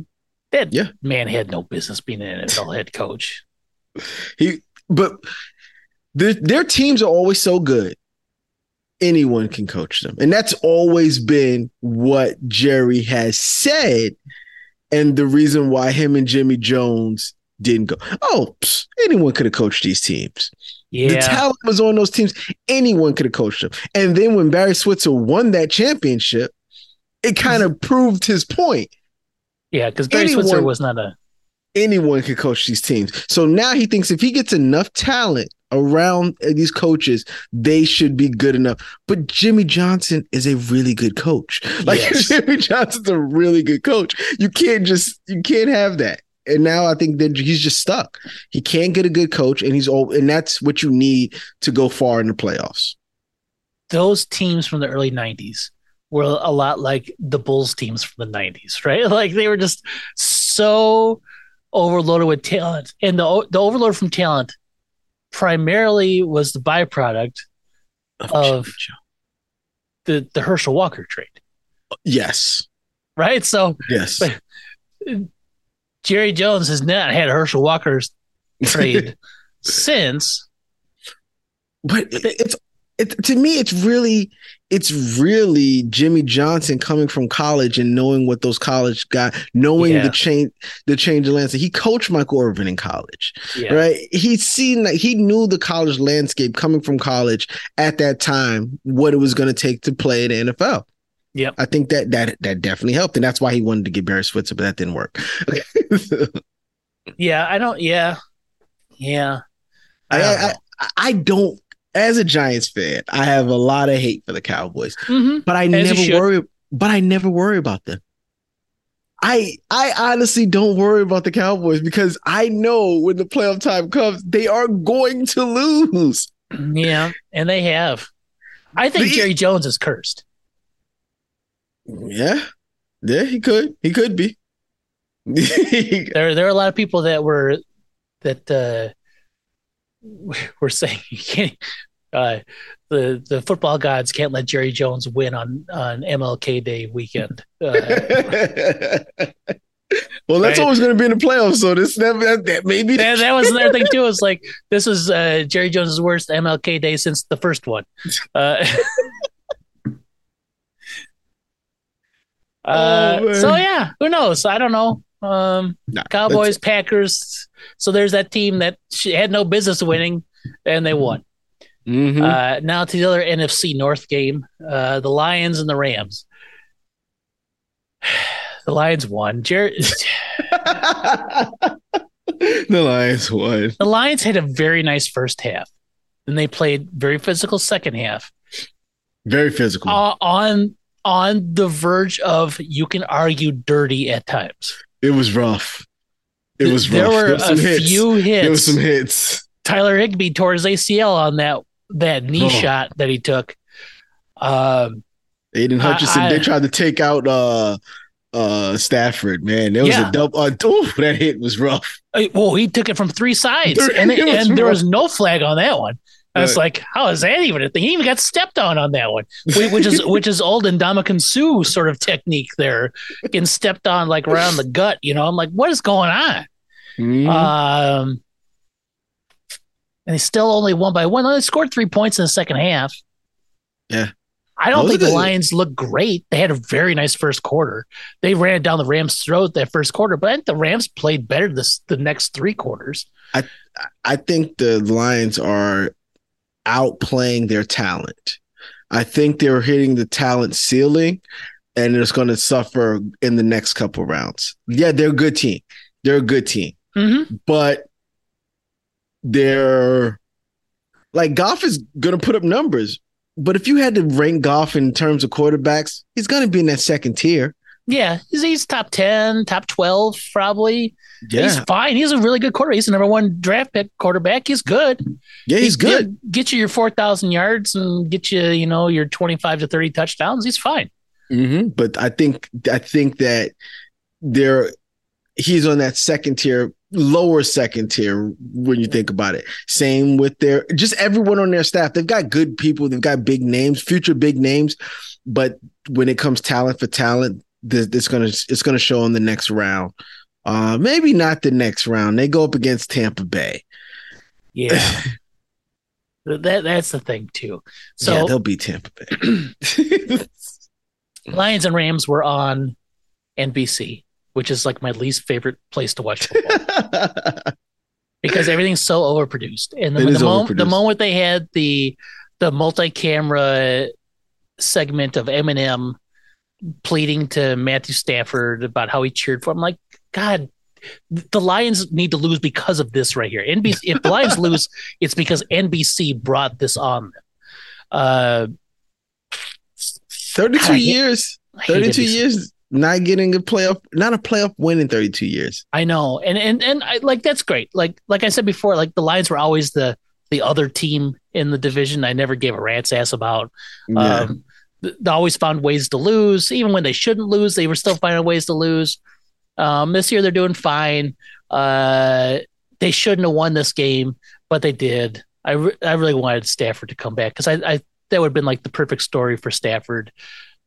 That yeah. man had no business being an NFL head coach. He, but their their teams are always so good. Anyone can coach them, and that's always been what Jerry has said, and the reason why him and Jimmy Jones didn't go. Oh, psh, anyone could have coached these teams. Yeah. The talent was on those teams. Anyone could have coached them. And then when Barry Switzer won that championship, it kind of proved his point. Yeah, because Barry anyone, Switzer was not a anyone could coach these teams. So now he thinks if he gets enough talent around these coaches, they should be good enough. But Jimmy Johnson is a really good coach. Like yes. Jimmy Johnson's a really good coach. You can't just you can't have that. And now I think that he's just stuck. He can't get a good coach, and he's old, and that's what you need to go far in the playoffs. Those teams from the early '90s were a lot like the Bulls teams from the 90s, right? Like they were just so overloaded with talent. And the the overload from talent primarily was the byproduct of the the Herschel Walker trade. Yes. Right? So Yes. Jerry Jones has not had Herschel Walker's trade since but it's it, to me it's really it's really Jimmy Johnson coming from college and knowing what those college got, knowing yeah. the change, the change of landscape. He coached Michael Irvin in college, yeah. right? He's seen that he knew the college landscape coming from college at that time, what it was going to take to play in the NFL. Yeah, I think that that that definitely helped, and that's why he wanted to get Barry Switzer, but that didn't work. yeah, I don't. Yeah, yeah. I, I, I, I don't as a Giants fan, I have a lot of hate for the Cowboys, mm-hmm. but I as never worry. But I never worry about them. I I honestly don't worry about the Cowboys because I know when the playoff time comes, they are going to lose. Yeah, and they have. I think the, Jerry Jones is cursed. Yeah, yeah, he could. He could be. there, there are a lot of people that were that uh, we're saying you can't uh, the the football gods can't let Jerry Jones win on on MLK Day weekend. Uh, well, that's right? always going to be in the playoffs. So this that, that maybe that, that was another thing too. It's like this is uh, Jerry Jones's worst MLK Day since the first one. Uh, uh oh, so yeah, who knows? I don't know. Um, nah, Cowboys, Packers. So there's that team that had no business winning, and they won. Mm-hmm. Uh, now to the other NFC North game, uh, the Lions and the Rams. The Lions won. Jared, the Lions won. the Lions had a very nice first half. and they played very physical second half. Very physical. Uh, on on the verge of you can argue dirty at times. it was rough. It was there rough. were There a was some hits. few hits. There was some hits. Tyler Higbee tore his ACL on that that knee Oh. shot that he took. Um, Aidan Hutchinson, I- they tried to take out uh uh Stafford, man. There was Yeah. a double uh, ooh, that hit was rough. uh, well, he took it from three sides, and, it was and there was no flag on that one. I was like, how is that even a thing? He even got stepped on on that one, which is which is old Ndamukong Suh sort of technique there, getting stepped on like around the gut. You know, I'm like, what is going on? Mhm. Um, and they still only won by one. They scored three points in the second half. Yeah. I don't Those think the. Lions looked great. They had a very nice first quarter. They ran it down the Rams' throat that first quarter, but I think the Rams played better this the next three quarters. I I think the Lions are outplaying their talent. I think they're hitting the talent ceiling and it's going to suffer in the next couple rounds. Yeah, they're a good team. They're a good team. Mm-hmm. But they're like Goff is going to put up numbers. But if you had to rank Goff in terms of quarterbacks, he's going to be in that second tier. Yeah, he's, he's top ten, top twelve, probably. Yeah. He's fine. He's a really good quarterback. He's the number one draft pick quarterback. He's good. yeah, he's good. Get, get you your four thousand yards and get you, you know, your twenty five to thirty touchdowns. He's fine. hmm But I think I think that there he's on that second tier, lower second tier when you think about it. Same with their just everyone on their staff. They've got good people, they've got big names, future big names, but when it comes talent for talent, this it's gonna it's gonna show in the next round. Uh maybe not the next round. They go up against Tampa Bay. Yeah. that that's the thing too. So yeah, they'll beat Tampa Bay. Lions and Rams were on NBC, which is like my least favorite place to watch football because everything's so overproduced. And the, the, moment, the moment they had the the multi-camera segment of Eminem pleading to Matthew Stafford about how he cheered for him, like God. The Lions need to lose because of this right here. NBC, if the Lions lose, it's because NBC brought this on them. Uh, 32 God, years. Hate 32 years not getting a playoff, not a playoff win in 32 years. I know, and and and I like that's great. Like like I said before, like the Lions were always the the other team in the division. I never gave a rat's ass about. Um, they always found ways to lose, even when they shouldn't lose. They were still finding ways to lose. Um, this year they're doing fine. Uh, they shouldn't have won this game, but they did. I re- I really wanted Stafford to come back because I, I that would have been like the perfect story for Stafford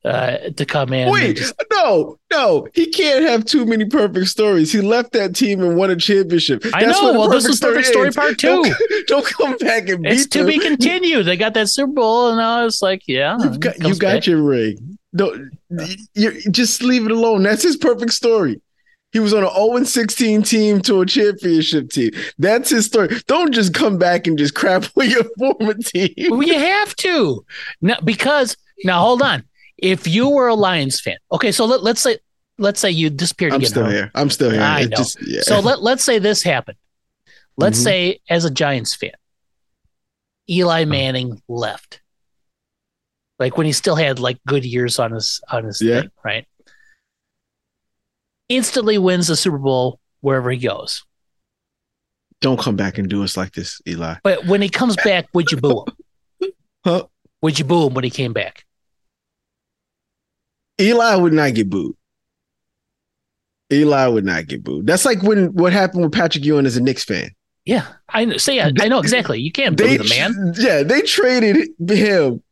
uh, to come in. Wait, just- no, no, he can't have too many perfect stories. He left that team and won a championship. I know. Well, this is perfect story part Don't, two. don't come back and beat it's to be continued. They got that Super Bowl, and I was like, yeah, You've got, you got back. your ring. Don't you just leave it alone. That's his perfect story. He was on an 0 16 team to a championship team. That's his story. Don't just come back and just crap on your former team. Well, you have to, no, because now hold on. If you were a Lions fan, okay, so let, let's say let's say you disappeared I'm still here. I'm still here. I It know. just- yeah. So let let's say this happened. Let's Mhm. say as a Giants fan, Eli Manning left, like when he still had like good years on his on his Yeah. thing, right? Instantly wins the Super Bowl wherever he goes. Don't come back and do us like this, Eli. But when he comes back, would you boo him? Huh? Would you boo him when he came back? Eli would not get booed. Eli would not get booed. That's like when what happened with Patrick Ewing as a Knicks fan. Yeah, I know. Say, I, I know exactly. You can't boo They, the man. yeah, they traded him.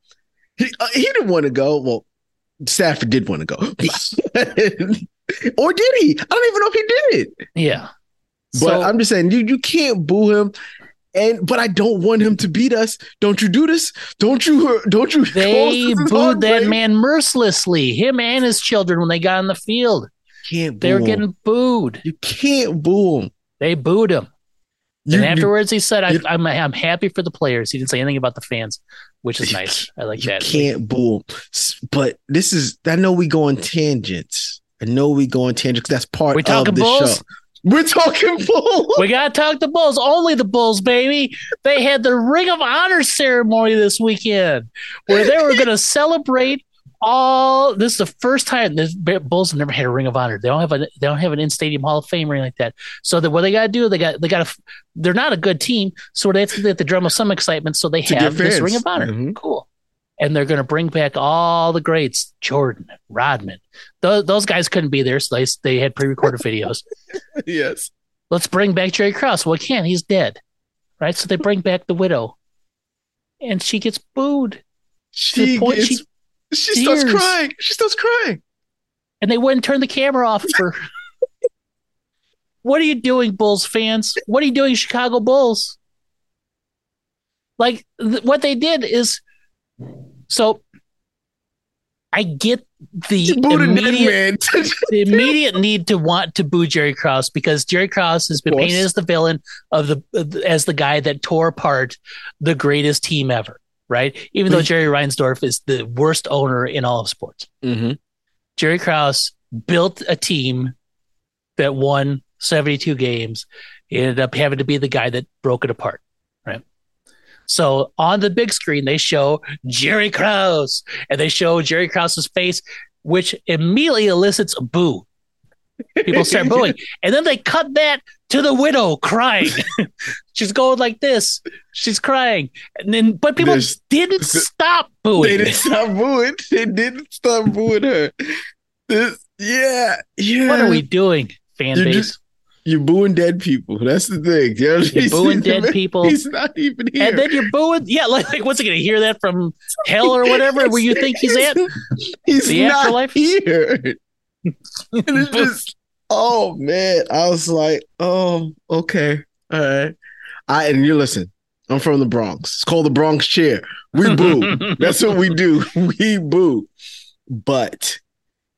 He, uh, he didn't want to go. Well, Stafford did want to go, or did he? I don't even know if he did it. Yeah. But So I'm just saying, you you can't boo him. And but I don't want him to beat us. Don't you do this? Don't you? Don't you? they booed that man mercilessly. Him and his children when they got on the field, Can't boo they were him. getting booed. You can't boo him. They booed him. You, and you- afterwards, he said, I, you- "I'm I'm happy for the players." He didn't say anything about the fans, which is nice. I like that. you that. can't boo him. But this is. I know we go on tangents. I know we go on tangents. that's part We of the Bulls? show. We're talking Bulls. We gotta talk the Bulls. Only the Bulls, baby. They had the Ring of Honor ceremony this weekend, where they were gonna celebrate all. This is the first time the Bulls have never had a Ring of Honor. They don't have a. They don't have an in stadium Hall of Fame or anything like that. So that what they gotta do, they got they gotta. They're not a good team, so they have to, they have to drum up some excitement. So they To have this. Ring of Honor. Mhm. Cool. And they're going to bring back all the greats, Jordan, Rodman. Those, those guys couldn't be there, so they, they had pre-recorded videos yes. let's bring back Jerry Krause. Well, we can't. He's dead. Right? So they bring back the widow. And she gets booed. She, gets, she- she, starts crying. She starts crying. And they wouldn't turn the camera off for. what are you doing, Bulls fans? What are you doing, Chicago Bulls? Like, th- what they did is. So. I get the You booed a dead immediate the immediate need to want to boo Jerry Krause because Jerry Krause has been painted as the villain of the as the guy that tore apart the greatest team ever, right? Even though Jerry Reinsdorf is the worst owner in all of sports. mm-hmm. Jerry Krause built a team that won 72 games. He ended up having to be the guy that broke it apart? So on the big screen, they show Jerry Krause and they show Jerry Krause's face, which immediately elicits a boo. People start booing. And then they cut that to the widow crying. She's going like this. She's crying. And then but people There's- didn't stop booing. They didn't stop booing. They didn't stop booing her. This, yeah, yeah. what are we doing, fan You base? just- You're booing dead people. That's the thing. You know? You're booing dead people. He's not even here. And then you're booing. Yeah, like, like what's he gonna hear that from hell or whatever? Where you think he's at? He's The not afterlife? here. and it's just, oh man, I was like, oh, okay, all right. I and you listen. I'm from the Bronx. It's called the Bronx cheer. We boo. That's what we do. We boo. But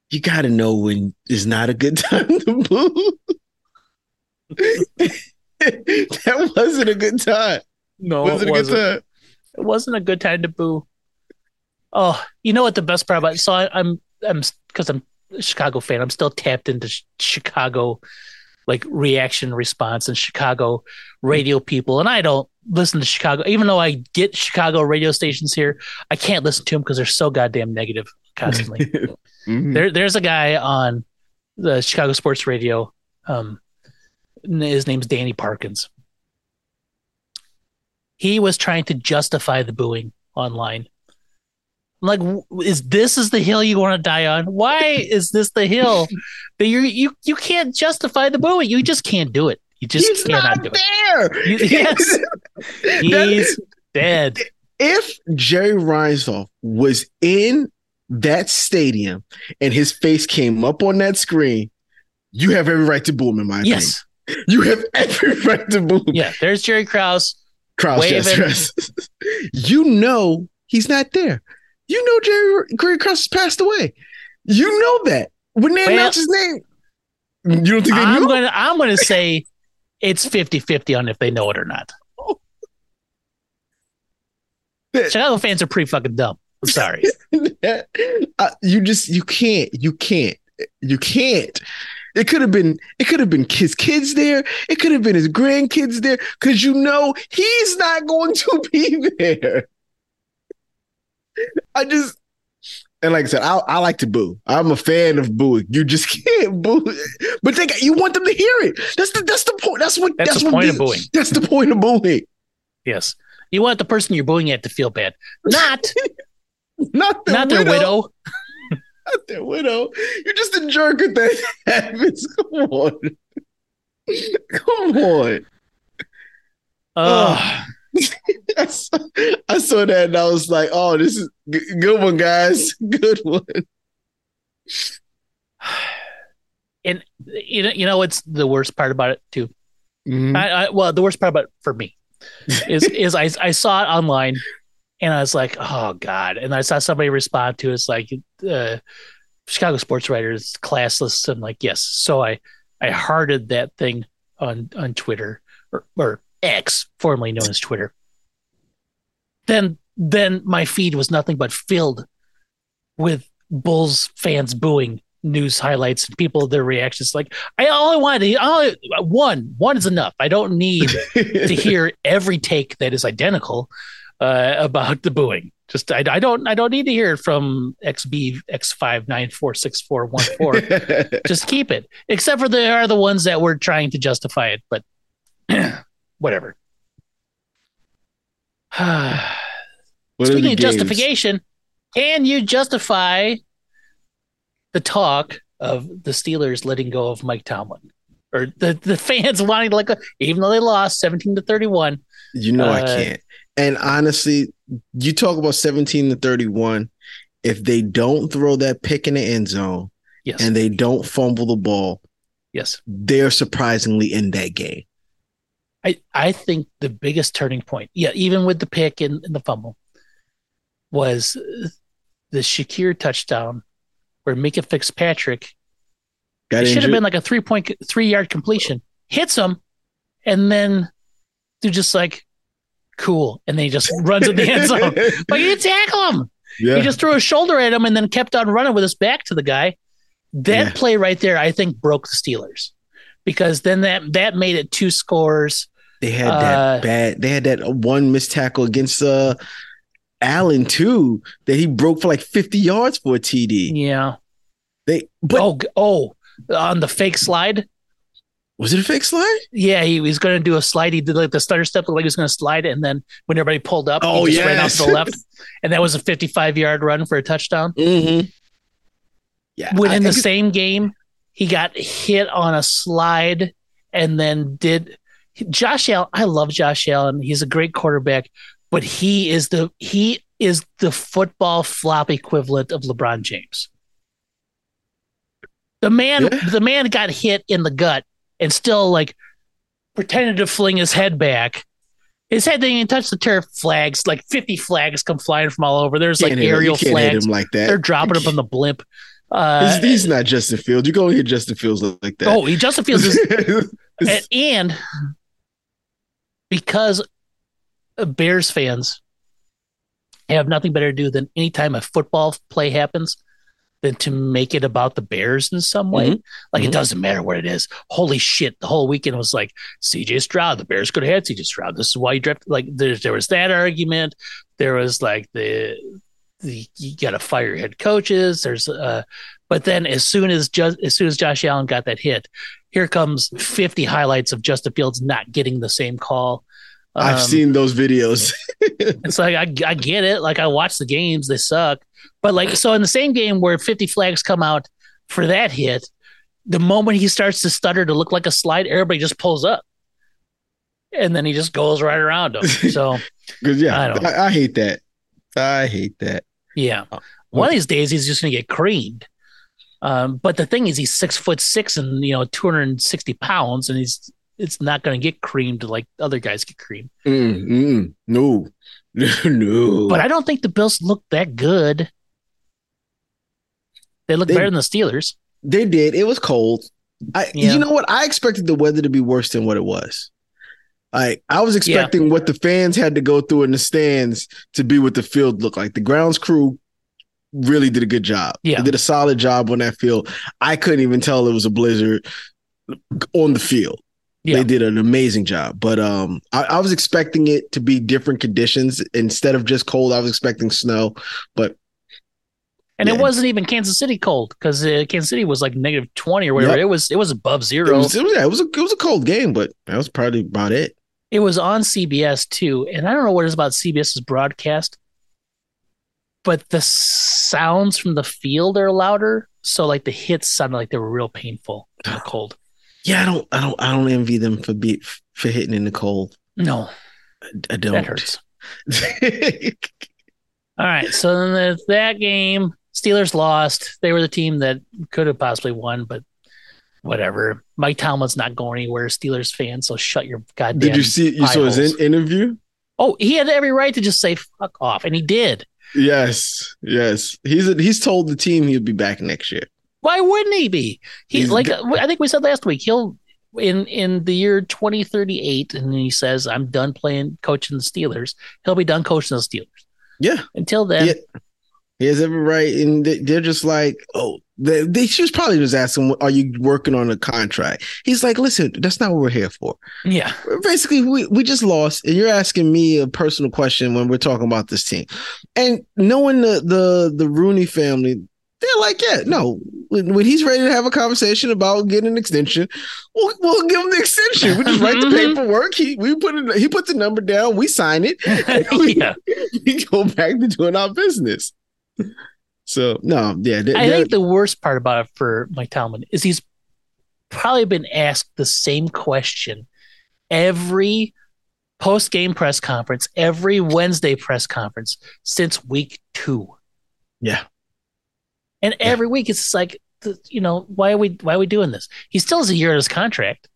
you got to know when is not a good time to boo. that wasn't a good time. no, was it it a good wasn't. time? It wasn't a good time to boo. Oh, you know what the best part about? So I, I'm I'm because I'm a Chicago fan. I'm still tapped into sh- Chicago, like reaction response and Chicago radio people. And I don't listen to Chicago, even though I get Chicago radio stations here. I can't listen to them because they're so goddamn negative constantly. Mhm. There, there's a guy on the Chicago Sports Radio. Um, his name's Danny Parkins. He was trying to justify the booing online. I'm like, is this is the hill you want to die on? Why is this the hill that you you you can't justify the booing? You just can't do it. You just He's cannot not do there. it. Yes, he's dead. if Jerry Reinsdorf was in that stadium and his face came up on that screen, you have every right to boo him, in my Yes, opinion. You have every right to boo yeah. There's Jerry Krause. Krause, yes, yes. you know he's not there. You know Jerry, Jerry Krause has passed away. You know that. When they Well- announce his name, you don't think they I'm knew? gonna I'm gonna say it's 50-50 on if they know it or not. Chicago fans are pretty fucking dumb. I'm sorry. uh, you just you can't you can't you can't it could have been it could have been his kids there. It could have been his grandkids there. Because you know he's not going to be there. I just and like i said i, I like to boo. I'm a fan of booing. You just can't boo. But they got, you want them to hear it. That's the that's the point. That's what That's that's, the what point of booing. that's the point of booing. Yes. You want the person you're booing at to feel bad. Not. Not the not their widow. Not their widow. You're just a jerk if that happens. Come on. Come on. Uh, I, saw, I saw that and I was like, oh, this is g- good one, guys. Good one. and you know, you know what's the worst part about it too? Mhm. I, I well, the worst part about it for me is is I I saw it online and I was like, oh god, and I saw somebody respond to it, it's like uh, Chicago sports writers classless. I'm like, yes. So I I hearted that thing on on Twitter or, or X, formerly known as Twitter. Then then my feed was nothing but filled with Bulls fans booing news highlights and people their reactions. Like I all I wanted, I only, one one is enough. I don't need to hear every take that is identical uh, about the booing. Just I, I don't I don't need to hear it from XB X five nine four six four one four. Just keep it. Except for there are the ones that were trying to justify it, but whatever. What Speaking of games? justification, can you justify the talk of the Steelers letting go of Mike Tomlin? Or the, the fans wanting to let go, even though they lost 17 to 31. You know I Uh, can't. And honestly, you talk about 17 to 31. If they don't throw that pick in the end zone Yes. and they don't fumble the ball, yes. they're surprisingly in that game. I, I think the biggest turning point, yeah, even with the pick and, and the fumble, was the Shakir touchdown where Minkah Fitzpatrick Got it should have been like a three point three yard completion. Hits him, and then they're just like, cool. And then he just runs in the end zone. But you didn't tackle him. yeah. He just threw a shoulder at him and then kept on running with his back to the guy. That Yeah. play right there, I think, broke the Steelers. Because then that that made it two scores. They had Uh, that bad. They had that one missed tackle against uh Allen too that he broke for like 50 yards for a TD. Yeah. They but oh, oh, on the fake slide. Was it a fake slide? Yeah, he was going to do a slide. He did like the stutter step, looked like he was going to slide, and then when everybody pulled up, Oh, he just ran out to the left, and that was a 55 yard run for a touchdown. Mm-hmm. Yeah. when I- in the same game he got hit on a slide and then did Josh Allen I love Josh Allen he's a great quarterback but he is the he is the football flop equivalent of LeBron James the man Yeah. the man got hit in the gut and still like pretended to fling his head back his head didn't even touch the turf flags like 50 flags come flying from all over there's like can't hit him- aerial flags him like that. they're dropping up on the blimp uh, he's, he's not Justin Fields. You go hit Justin Fields like that. Oh, he Justin Fields is, and, and because Bears fans have nothing better to do than anytime a football play happens than to make it about the Bears in some way. Like Mhm. it doesn't matter what it is. Holy shit! The whole weekend was like CJ Stroud. The Bears could have had CJ Stroud. This is why you drafted. Like there, there was that argument. There was like the. The, you got to fire head coaches. There's, uh, but then as soon as just as soon as Josh Allen got that hit, here comes 50 highlights of Justin Fields not getting the same call. I've Um, seen those videos. It's like I, I get it. Like I watch the games, they suck. But like so in the same game where 50 flags come out for that hit, the moment he starts to stutter to look like a slide, everybody just pulls up. And then he just goes right around him. So, yeah, I don't- I, I hate that. I hate that. yeah. One of these days he's just gonna get creamed. Um, but the thing is he's six foot six and you know 260 pounds and he's it's not gonna get creamed like other guys get creamed. Mm, mm, no, no. But I don't think the Bills look that good. They look They- better than the Steelers. They did. It was cold. I Yeah. you know what? I expected the weather to be worse than what it was. Like I was expecting what the fans had to go through in the stands to be what the field looked like. The grounds crew really did a good job. Yeah. They did a solid job on that field. I couldn't even tell it was a blizzard on the field. Yeah. They did an amazing job. But um I, I was expecting it to be different conditions instead of just cold. I was expecting snow. But And Yeah. it wasn't even Kansas City cold because uh, Kansas City was like negative 20 or whatever. Yep. It was it was above it zero. was, it was yeah, it was a it was a cold game, but that was probably about it. It was on CBS too. And I don't know what it is about CBS's broadcast, but the sounds from the field are louder. So like the hits sounded like they were real painful in the cold. Yeah, I don't, I don't, I don't envy them for be for hitting in the cold. No, I don't. that hurts. All right. So then there's that game, Steelers lost. They were the team that could have possibly won, but whatever. Mike Tomlin's not going anywhere. Steelers fan, so shut your goddamn. Did you see? You saw his in- interview? Oh, he had every right to just say fuck off, and he did. Yes, yes. He's he's told the team he'll be back next year. Why wouldn't he be? He He's like uh, I think we said last week. He'll in in the year 2038, and he says, "I'm done playing coaching the Steelers." He'll be done coaching the Steelers. Yeah, Until then, Yeah. he has every right, and they- they're just like, oh, They, they, she was probably just asking, "Are you working on a contract?" He's like, "Listen, that's not what we're here for." Yeah. Basically, we we just lost, and you're asking me a personal question when we're talking about this team, and knowing the the the Rooney family, they're like, "Yeah, no." When, when he's ready to have a conversation about getting an extension, we'll, we'll give him the extension. We just write the mm-hmm. paperwork. He we put it. He puts the number down. We sign it. we, yeah. we go back to doing our business. So no, yeah. I think the worst part about it for Mike Tomlin is he's probably been asked the same question every post game press conference, every Wednesday press conference since week two. Yeah. And yeah. every week it's like, you know, why are we why are we doing this? He still has a year in his contract.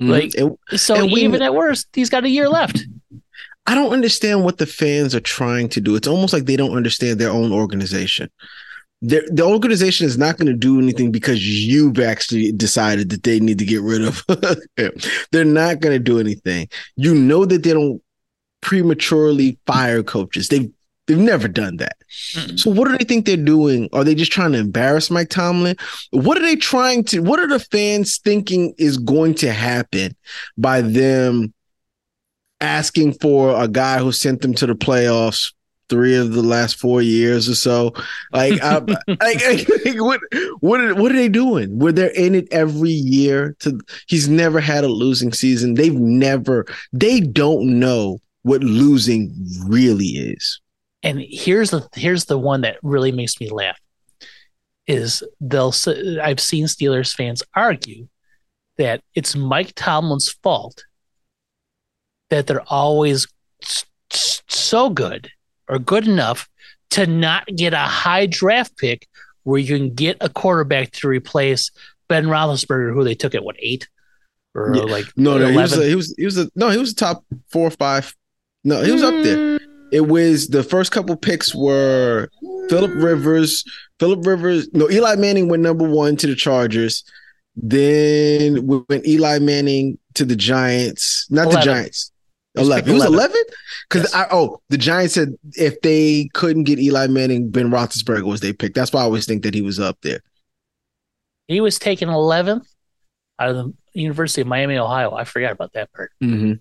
Mm-hmm. Like it, so, even at worst, he's got a year left. I don't understand what the fans are trying to do. It's almost like they don't understand their own organization. Their, the organization is not going to do anything because you've actually decided that they need to get rid of. They're not going to do anything. You know that they don't prematurely fire coaches. They've they've never done that. mm So what do they think they're doing? Are they just trying to embarrass Mike Tomlin? What are they trying to? What are the fans thinking is going to happen by them? asking for a guy who sent them to the playoffs three of the last four years or so. Like, I, like, like, what, what, are, what are they doing? Where they're in it every year. To he's never had a losing season. They've never. They don't know what losing really is. And here's the here's the one that really makes me laugh. Is they'll I've seen Steelers fans argue that it's Mike Tomlin's fault that they're always so good or good enough to not get a high draft pick where you can get a quarterback to replace Ben Roethlisberger, who they took at what eight or yeah. like no, no, 11? he was, a, he was he was a no, he was a top four or five. No, he was mm. up there. It was the first couple picks were Philip Rivers, Philip Rivers. No, Eli Manning went number one to the Chargers. Then went Eli Manning to the Giants, not 11. the Giants. 11. It was 11? Because yes. I oh, the Giants said if they couldn't get Eli Manning, Ben Roethlisberger was they picked. That's why I always think that he was up there. He was taken 11th out of the University of Miami, Ohio. I forgot about that part. Mm-hmm.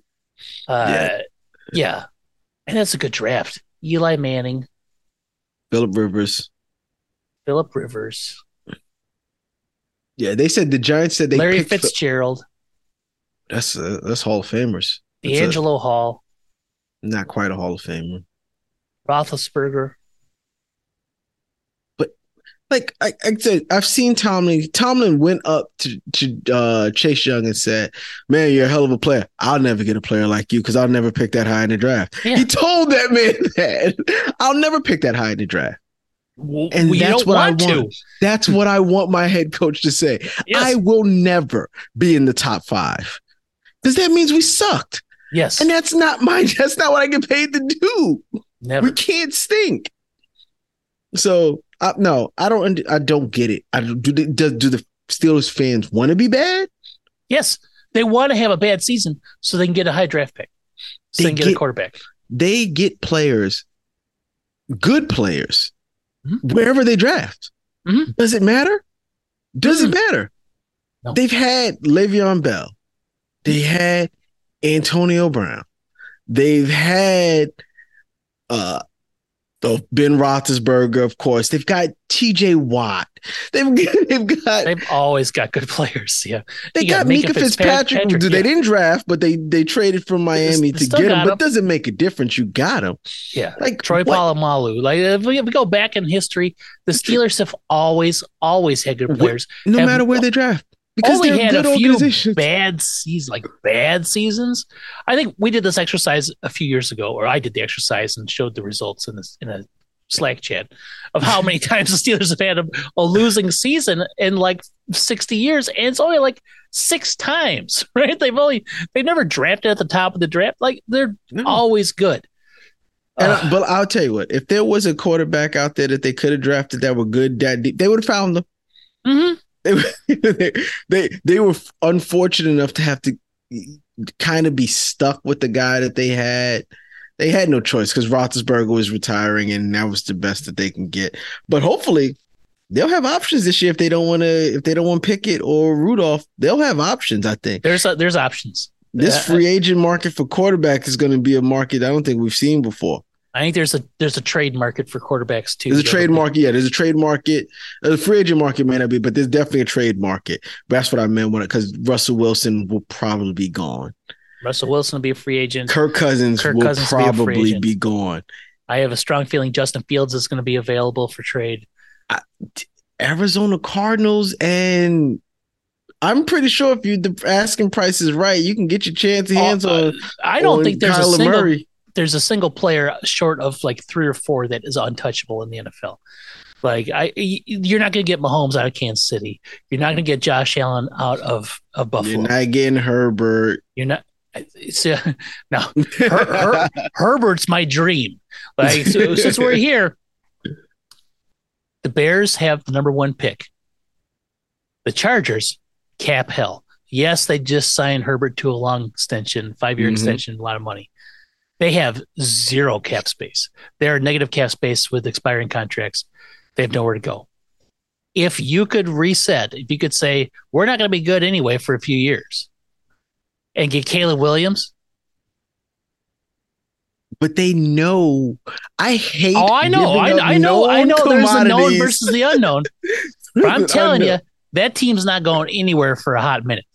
Uh, yeah. yeah. And that's a good draft. Eli Manning, Philip Rivers, Philip Rivers. Yeah, they said the Giants said they Larry Fitzgerald. That's uh, that's Hall of Famers. DeAngelo Hall. Not quite a Hall of Famer. Roethlisberger. Like I, I said, I've seen Tomlin. Tomlin went up to to uh, Chase Young and said, "Man, you're a hell of a player. I'll never get a player like you because I'll never pick that high in the draft." Yeah. He told that man that I'll never pick that high in the draft. And that's what I want. To. That's what I want my head coach to say. Yes. I will never be in the top five because that means we sucked. Yes. And that's not my that's not what I get paid to do. Never. We can't stink. So uh, no, I don't I don't get it. I do the, do, do the Steelers fans want to be bad? Yes. They want to have a bad season so they can get a high draft pick. So they, they can get, get, a quarterback. They get players, good players, mm-hmm. wherever they draft. Mm-hmm. Does it matter? Does mm-hmm. it matter? No. They've had Le'Veon Bell. They had Antonio Brown. They've had uh the Ben Roethlisberger, of course. They've got T.J. Watt. They've they've got they've always got good players. Yeah, they got, got Minkah Fitzpatrick. Fitzpatrick yeah. They didn't draft, but they they traded from Miami to get him. him. But it doesn't make a difference. You got him. Yeah, like Troy what? Polamalu. Like if we, if we, go back in history, the Steelers have always always had good players. No have, matter where they draft because only had a few bad seasons, like bad seasons. I think we did this exercise a few years ago, or I did the exercise and showed the results in this in a Slack chat of how many times the Steelers have had a, a losing season in like sixty years, and it's only like six times, right? They've only they've never drafted at the top of the draft. Like they're no. always good. And uh, but I'll tell you what, if there was a quarterback out there that they could have drafted that were good that deep, they would have found them. Mm-hmm they, they they were unfortunate enough to have to kind of be stuck with the guy that they had. They had no choice because Roethlisberger was retiring, and that was the best that they can get. But hopefully, they'll have options this year if they don't want to if they don't want Pickett or Rudolph. They'll have options. I think there's there's options. This uh, free agent market for quarterback is going to be a market I don't think we've seen before. I think there's a there's a trade market for quarterbacks too. There's a trade market, yeah. There's a trade market. A free agent market may not be, but there's definitely a trade market. But that's what I meant when because Russell Wilson will probably be gone. Russell Wilson will be a free agent. Kirk Cousins Kirk will Cousins probably be, be, gone. I have a strong feeling Justin Fields is going to be available for trade. I, Arizona Cardinals and I'm pretty sure if you the asking price is right, you can get your chance hands uh, on. I don't think there's Kyler a single. Murray there's a single player short of like three or four that is untouchable in the NFL. Like I, you're not going to get Mahomes out of Kansas City. You're not going to get Josh Allen out of of Buffalo. You're not getting Herbert. You're not. It's, uh, no, Her, Her, Herbert's my dream. Like so, since we're here, the Bears have the number one pick. The Chargers cap hell. Yes, they just signed Herbert to a long extension, five year mm-hmm. extension, a lot of money. They have zero cap space. They're negative cap space with expiring contracts. They have nowhere to go. If you could reset, if you could say, we're not going to be good anyway for a few years and get Caleb Williams. But they know. I hate. Oh, I know. I, I know. I know. There's the known versus the unknown. but I'm telling you, that team's not going anywhere for a hot minute.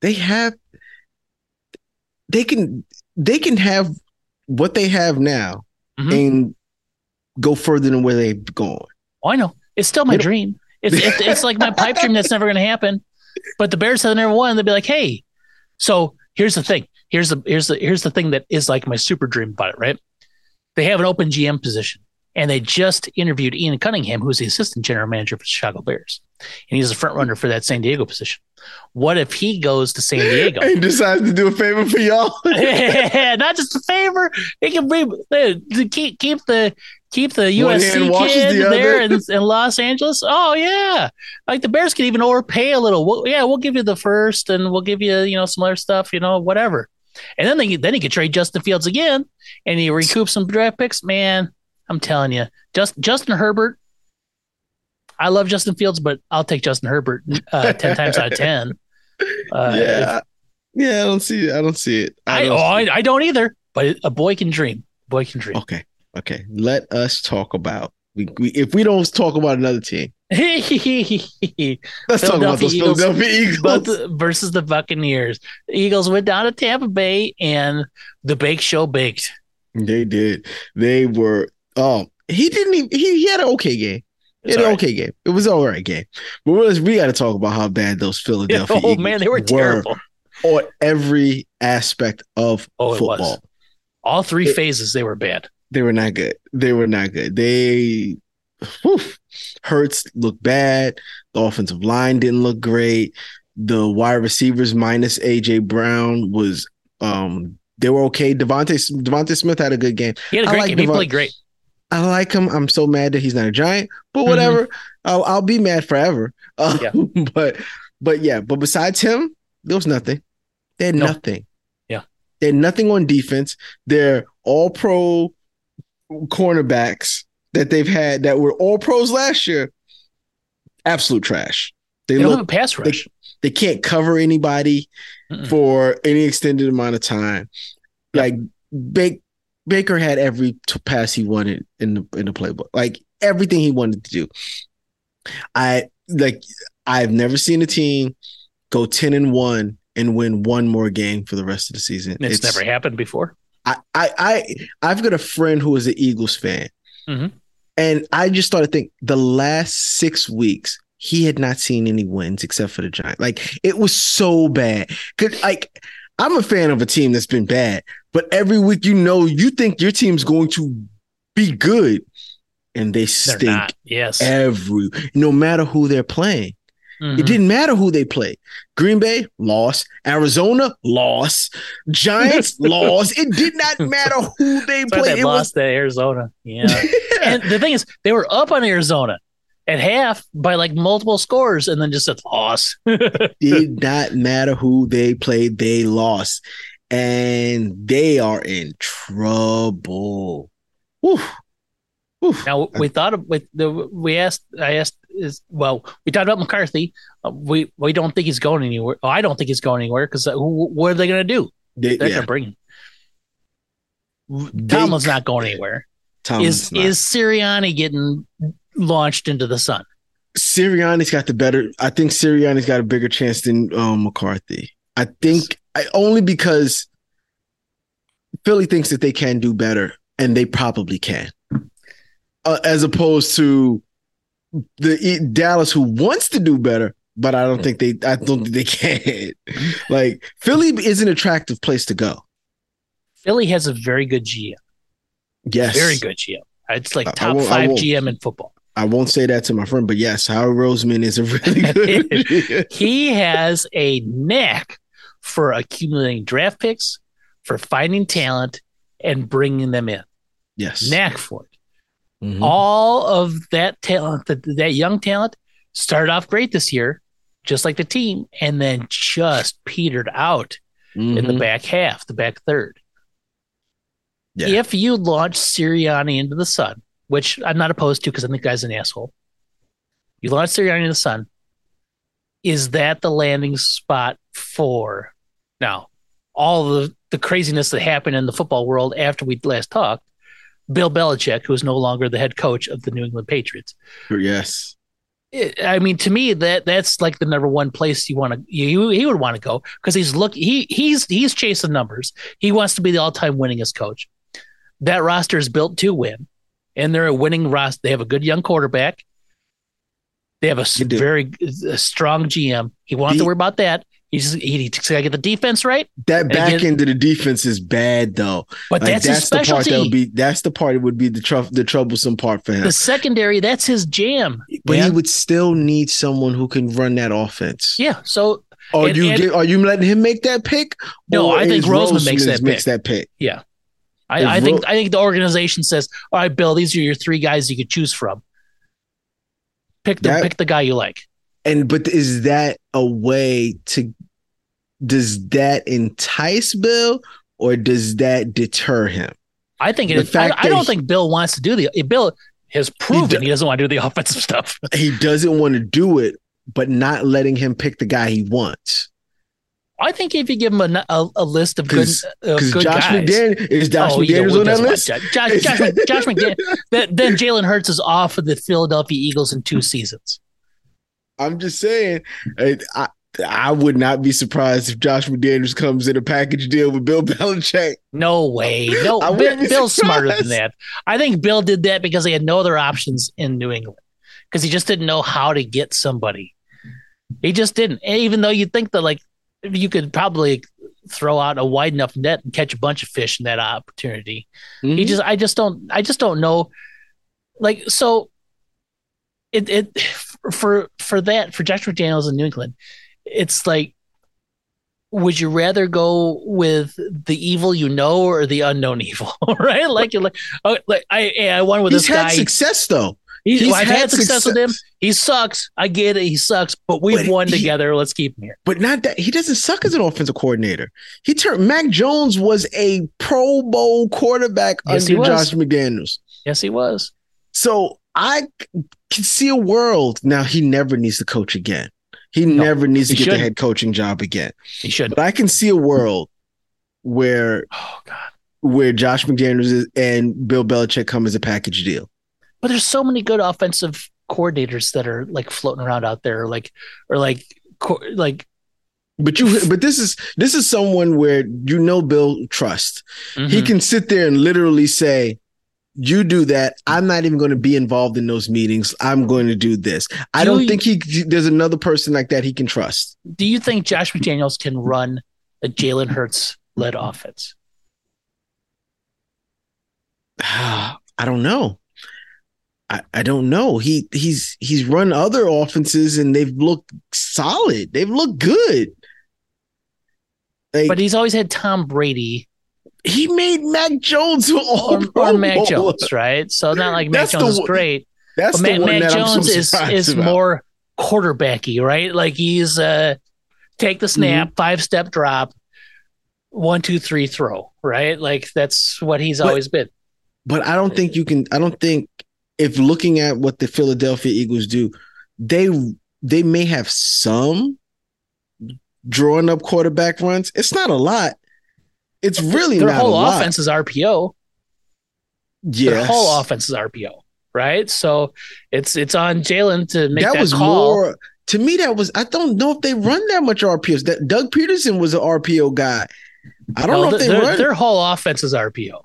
They have they can they can have what they have now mm-hmm. and go further than where they've gone. Oh, I know. It's still my dream. It's, it's, it's like my pipe dream that's never going to happen. But the Bears have never won. They'd be like, hey. So here's the thing. Here's the here's the here's the thing that is like my super dream about it. Right? They have an open GM position, and they just interviewed Ian Cunningham, who's the assistant general manager for the Chicago Bears, and he's a front runner for that San Diego position. What if he goes to San Diego and decides to do a favor for y'all? not just a favor. He can bring uh, to keep keep the keep the USC kid the there in, in, Los Angeles. Oh yeah, like the Bears can even overpay a little. We'll, yeah, we'll give you the first, and we'll give you you know some other stuff, you know, whatever. And then they then he could trade Justin Fields again, and he recoup some draft picks. Man, I'm telling you, just Justin Herbert I love Justin Fields, but I'll take Justin Herbert uh, ten times out of ten. Uh, yeah, if, yeah, I don't see it. I don't see it. I, I don't, oh, I, I, don't either. But a boy can dream. A Boy can dream. Okay, okay. Let us talk about. We, we if we don't talk about another team. Let's talk about those Eagles, Philadelphia Eagles versus the Buccaneers. The Eagles went down to Tampa Bay, and the Bake Show baked. They did. They were. Oh, he didn't. Even, he, he had an okay game. It's an right. okay game. It was all right game. But we got to talk about how bad those Philadelphia oh, Eagles man, they were terrible on every aspect of oh, football. All three it, phases, they were bad. They were not good. They were not good. They whew, Hurts looked bad. The offensive line didn't look great. The wide receivers minus AJ Brown was um they were okay. DeVonta DeVonta Smith had a good game. He had a great like game. Devont- he played great. I like him. I'm so mad that he's not a giant, but mm-hmm. whatever. Mm-hmm. I'll, I'll be mad forever. Uh, yeah. but but yeah, but besides him, there was nothing. They had nothing. Yeah. They had nothing on defense. They're all pro cornerbacks that they've had that were all pros last year. Absolute trash. They, they look, don't have a pass rush. They, they can't cover anybody Mm-mm. for any extended amount of time. Like big Baker had every pass he wanted in the in the playbook, like everything he wanted to do. I like I've never seen a team go ten and one and win one more game for the rest of the season. It's, it's never happened before. I, I I I've got a friend who is an Eagles fan, mm-hmm. and I just started think the last six weeks he had not seen any wins except for the Giants. Like it was so bad. Cause like I'm a fan of a team that's been bad, but every week you know you think your team's going to be good, and they stink. Yes, every no matter who they're playing. Mm-hmm. It didn't matter who they played. Green Bay lost. Arizona lost. Giants lost. It did not matter who they played. They lost was... to Arizona. Yeah. yeah. And the thing is, they were up on Arizona at half by like multiple scores and then just a loss. did not matter who they played, they lost. And they are in trouble. Whew. Now we thought of with the we asked I asked is well we talked about McCarthy. Uh, we we don't think he's going anywhere. Oh, I don't think he's going anywhere because uh, what are they going to do? They, They're yeah, going to bring him. Tomlin's not going anywhere. Tomlin's is not. is Sirianni getting launched into the sun? Sirianni's got the better. I think Sirianni's got a bigger chance than um, McCarthy. I think I, only because Philly thinks that they can do better, and they probably can, uh, as opposed to the Dallas who wants to do better, but I don't think they. I don't think they can. like Philly is an attractive place to go. Philly has a very good GM. Yes, Very good GM. It's like top five. GM in football. I won't say that to my friend, but yes, Howard Roseman is a really good. He has a knack for accumulating draft picks, for finding talent, and bringing them in. yes, Knack for it. Mhm. All of that talent, that that young talent, started off great this year, just like the team, and then just petered out in the Mhm. back half, the back third. Yeah. If you launch Sirianni into the sun, which I'm not opposed to because I think the guy's an asshole, you launch Sirianni into the sun. Is that the landing spot for now? All the the craziness that happened in the football world after we last talked. Bill Belichick, who is no longer the head coach of the New England Patriots, Yes. it- I mean, to me, that that's like the number one place you want to you he would want to go because he's look he he's he's chasing numbers. He wants to be the all time winningest coach. That roster is built to win, and they're a winning roster. They have a good young quarterback. They have a very a strong GM. He wants to worry about that. He's he, he's got to get the defense right, That back again- end of the defense is bad though. but Like, that's, his the part that would be that's the part that would be the tr- the troublesome part for him. the secondary, that's his jam. but he would still need someone who can run that offense. yeah. So Are And- you and- get, are you letting him make that pick? No, I think Roseman makes that makes that pick. Yeah. I, I think Ro- I think the organization says, "All right, Bill, these are your three guys you could choose from. Pick the That- pick the guy you like." And but is that a way to does that entice Bill or does that deter him? I think it The is. I, I don't he- think Bill wants to do the. Bill has proven do- he, doesn't want to do the offensive stuff. He doesn't want to do it, but not letting him pick the guy he wants. I think if you give him a, a, a list of good, Because uh, good Josh guys, McDaniel is Josh Oh, McDaniels on that list. Josh, Josh, Josh, Josh McDaniel. Then, then Jalen Hurts is off of the Philadelphia Eagles in two seasons. I'm just saying, I, I I would not be surprised if Josh McDaniels comes in a package deal with Bill Belichick. No way. No, I Bill, be Bill's smarter than that. I think Bill did that because he had no other options in New England because he just didn't know how to get somebody. He just didn't. And even though you think that like you could probably throw out a wide enough net and catch a bunch of fish in that opportunity. Mm-hmm. He just I just don't I just don't know. Like so it it for for that for Josh McDaniels in New England, it's like would you rather go with the evil you know or the unknown evil? right? Like you're like oh, like I I won with he's this had guy. success though. He's, he's I've had had success, with him. He sucks. I get it. He sucks, but we've But won he- together. Let's keep him here. But not that he doesn't suck as an offensive coordinator. He turned Mac Jones was a Pro Bowl quarterback Yes, under. Josh McDaniels. Yes, he was. So I can see a world now. He never needs to coach again. He No, never needs to get the shouldn't. head coaching job again. He should. But I can see a world where Oh God. where Josh McDaniels is, and Bill Belichick come as a package deal. But there's so many good offensive coordinators that are like floating around out there, like or like co- like But you, but this is this is someone where you know Bill trust. He mhm. can sit there and literally say, "You do that. I'm not even going to be involved in those meetings. I'm going to do this." I Do don't you- think he there's another person like that he can trust. do you think Josh McDaniels can run a Jalen Hurts led offense? I don't know. I, I don't know. He he's he's run other offenses and they've looked solid. They've looked good. Like, But he's always had Tom Brady he made Mac Jones an or, all or Mac Jones, right? So not like Mac That's the Jones is great, That's but the Mac, one Mac that I'm Jones so is is about. more quarterbacky, right? Like he's uh take the snap, Mm-hmm. five step drop, one two three throw, right? Like that's what he's But- always been. but I don't think you can. I don't think if looking at what the Philadelphia Eagles do, they they may have some drawing up quarterback runs. It's not a lot. It's really their not whole offense is RPO. Yeah, Their whole offense is RPO, right? So it's it's on Jalen to make that, that was call. more to me. That was I don't know if they run that much RPOs. That Doug Pederson was an RPO guy. I don't No, know if they their, run their whole offense is RPO.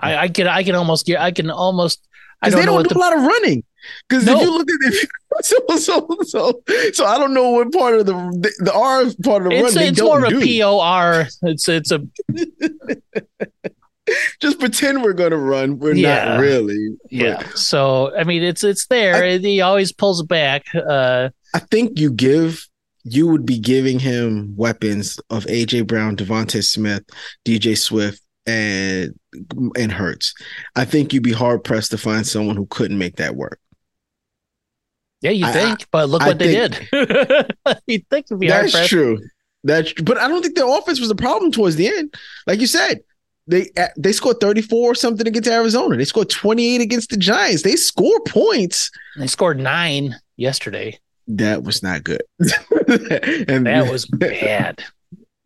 I, I can I can almost get I can almost I because don't they don't do the a lot of running. Because No. if you look at it, so so so so I don't know what part of the the, the R part of the it's run they it's don't more of a do. POR. It's it's a Just pretend we're gonna run. We're Yeah. not really. But yeah. So I mean it's it's there. he always pulls back. Uh I think you give you would be giving him weapons of AJ Brown, DeVonta Smith, DJ Swift, and and Hurts. I think you'd be hard pressed to find someone who couldn't make that work. Yeah, you I- think, but look I what they did. you think it'd be That's true. That's but I don't think their offense was the problem towards the end. Like you said, they uh, they scored 34 or something against Arizona. They scored 28 against the Giants. They score points. They scored nine yesterday. That was not good. and That was bad.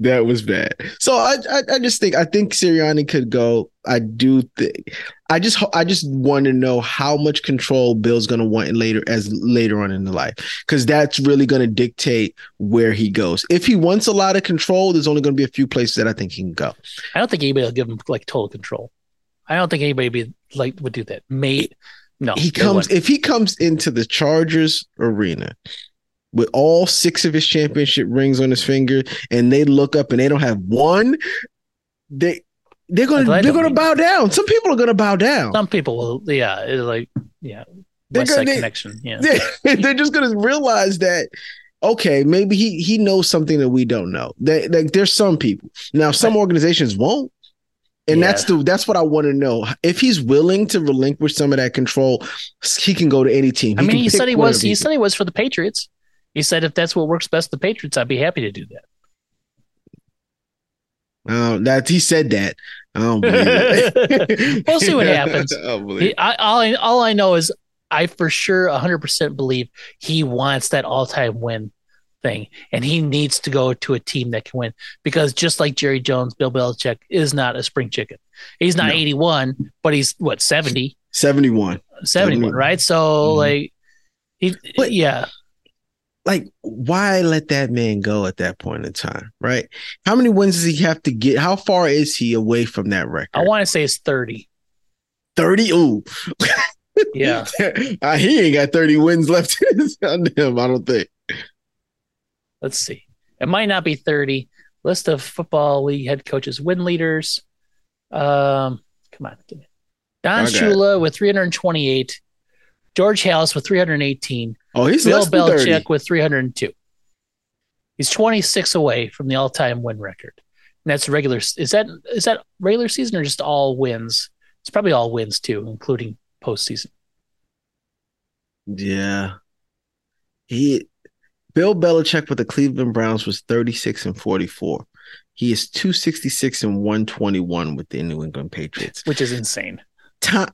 That was bad. So I, I, I just think I think Sirianni could go. I do think. I just I just want to know how much control Bill's going to want in later as later on in the life because that's really going to dictate where he goes. If he wants a lot of control, there's only going to be a few places that I think he can go. I don't think anybody will give him like total control. I don't think anybody be like would do that. Mate, no. he comes if he comes into the Chargers arena with all six of his championship rings on his finger, and they look up and they don't have one, they they're gonna they're gonna be. bow down. Some people are gonna bow down. Some people will. Yeah, it's like yeah. They're gonna- they- Connection. Yeah. They're, they're just gonna realize that. Okay, maybe he he knows something that we don't know. That like there's some people now. Some organizations won't, and Yeah. that's the that's what I want to know. If he's willing to relinquish some of that control, he can go to any team. I mean, he said he was. He said he was for the Patriots. He said if that's what works best, the Patriots, I'd be happy to do that. Uh, that he said that. I don't believe it. We'll see what happens. I He. I, all, I, all I know is I for sure 100% believe he wants that all time win thing. And he needs to go to a team that can win because just like Jerry Jones, Bill Belichick is not a spring chicken. He's not No. 81, but he's what, 70, 71. 71, right? So, Mhm. like, he, But- yeah. Like, why let that man go at that point in time? Right? How many wins does he have to get? How far is he away from that record? I want to say it's 30. 30. Ooh. Yeah. Uh, he ain't got 30 wins left on him, I don't think. Let's see. It might not be 30. List of football league head coaches, win leaders. Um, come on. Don it. Shula with 328. George Halas with 318. Oh, he's Bill less than 30. Belichick with 302. He's 26 away from the all-time win record. And that's regular. Is that is that regular season or just all wins? It's probably all wins too, including postseason. Yeah. He Bill Belichick with the Cleveland Browns was 36 and 44. He is 266 and 121 with the New England Patriots. which is insane. Ti-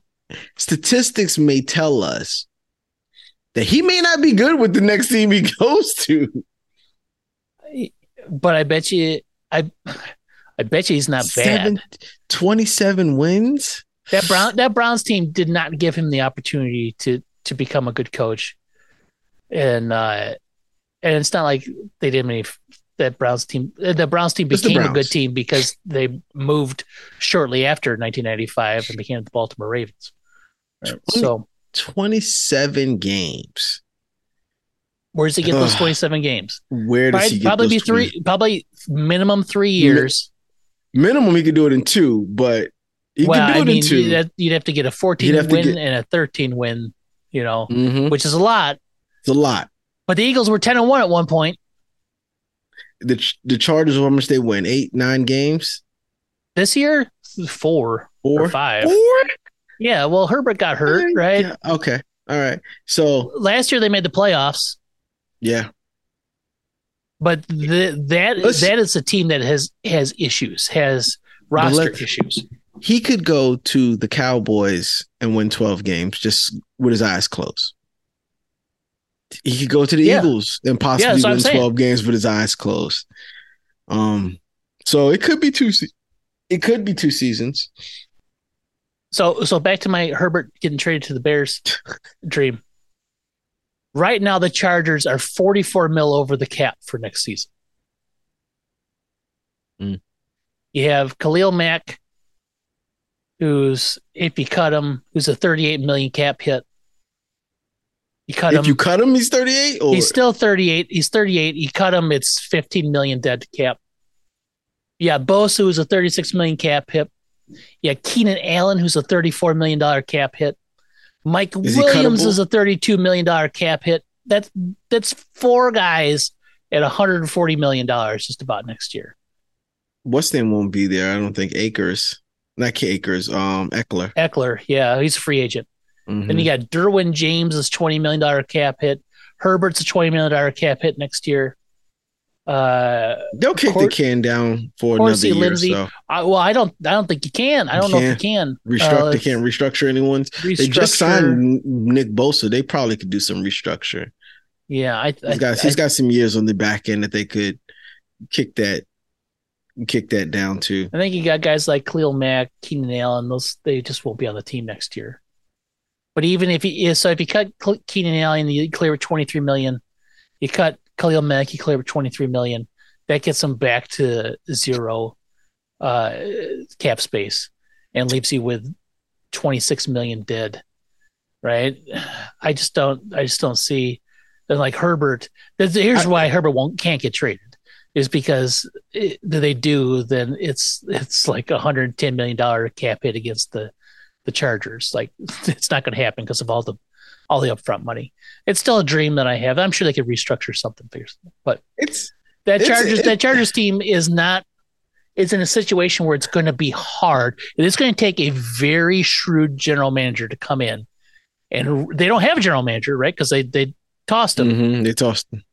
statistics may tell us that he may not be good with the next team he goes to. But I bet you, I, I bet you he's not bad. 27 wins. That Brown that Browns team did not give him the opportunity to to become a good coach, and uh, and it's not like they didn't any that Browns team the Browns team became a good team because they moved shortly after 1995 and became the Baltimore Ravens. Right. Twenty- So 27 games. where does he get those 27 games? Where does he Probably, get probably those be three, probably minimum three years. Minimum, he could do it in two, but he well, can do I it mean, in 2 you'd have, you'd have to get a 14 He'd have to win get- and a 13 win, you know, Mhm. which is a lot. It's a lot. But the Eagles were 10 and 1 at one point. The the Chargers, how much they win? Eight, nine games? This year, four Four? or five. Four? Yeah, well, Herbert got hurt, right? Yeah, okay. All right. So Last year they made the playoffs, yeah. but the, that Let's- that is a team that has has issues, has roster issues. he could go to the Cowboys and win 12 games just with his eyes closed. He could go to the Yeah. Eagles and possibly win 12 games with his eyes closed. Um, so it could be two. se- It could be two seasons. So so back to my Herbert getting traded to the Bears dream. Right now, the Chargers are 44 mil over the cap for next season. Mm. You have Khalil Mack, who's if you cut him, who's a 38 million cap hit. You cut If him. you cut him, he's 38. Or he's still 38. He's 38. You cut him, it's 15 million dead to cap. Yeah, Bosa, who's a 36 million cap hit. Yeah, Keenan Allen, who's a 34 million dollar cap hit. Mike Is Williams is a 32 million dollar cap hit. That's that's four guys at 140 million dollars just about next year. what's name won't be there. I don't think Akers, not Akers, um, Ekeler. Ekeler, yeah, he's a free agent. Mhm. Then you got Derwin James is 20 million dollar cap hit. Herbert's a 20 million dollar cap hit next year. Uh, They'll kick Cor- the can down for Horsey another year. Lindsey, So I, well, I don't, I don't think you can. I don't know if you can. restructure. Uh, they can't restructure anyone's. They just signed Nick Bosa. They probably could do some restructure. Yeah, I, I, He's got I- he's got some years on the back end that they could kick that kick that down to. I think you got guys like Khalil Mack, Keenan Allen. Those they just won't be on the team next year. But even if he is, so if you cut Keenan Allen, you clear with twenty three million. You cut Khalil Mack, you clear with twenty three million. That gets them back to zero uh, cap space and leaves you with twenty six million dead. Right? I just don't. I just don't see. And like Herbert, here's I- why Herbert won't can't get traded is because it, they do, then it's it's like a hundred ten million dollar cap hit against the the Chargers. Like it's not going to happen because of all the all the upfront money. It's still a dream that I have. I'm sure they could restructure something. But It's that It's- Chargers it- that Chargers team is not is in a situation where it's going to be hard. It is going to take a very shrewd general manager to come in, and they don't have a general manager, right? Because they they tossed him mhm, they tossed. Them.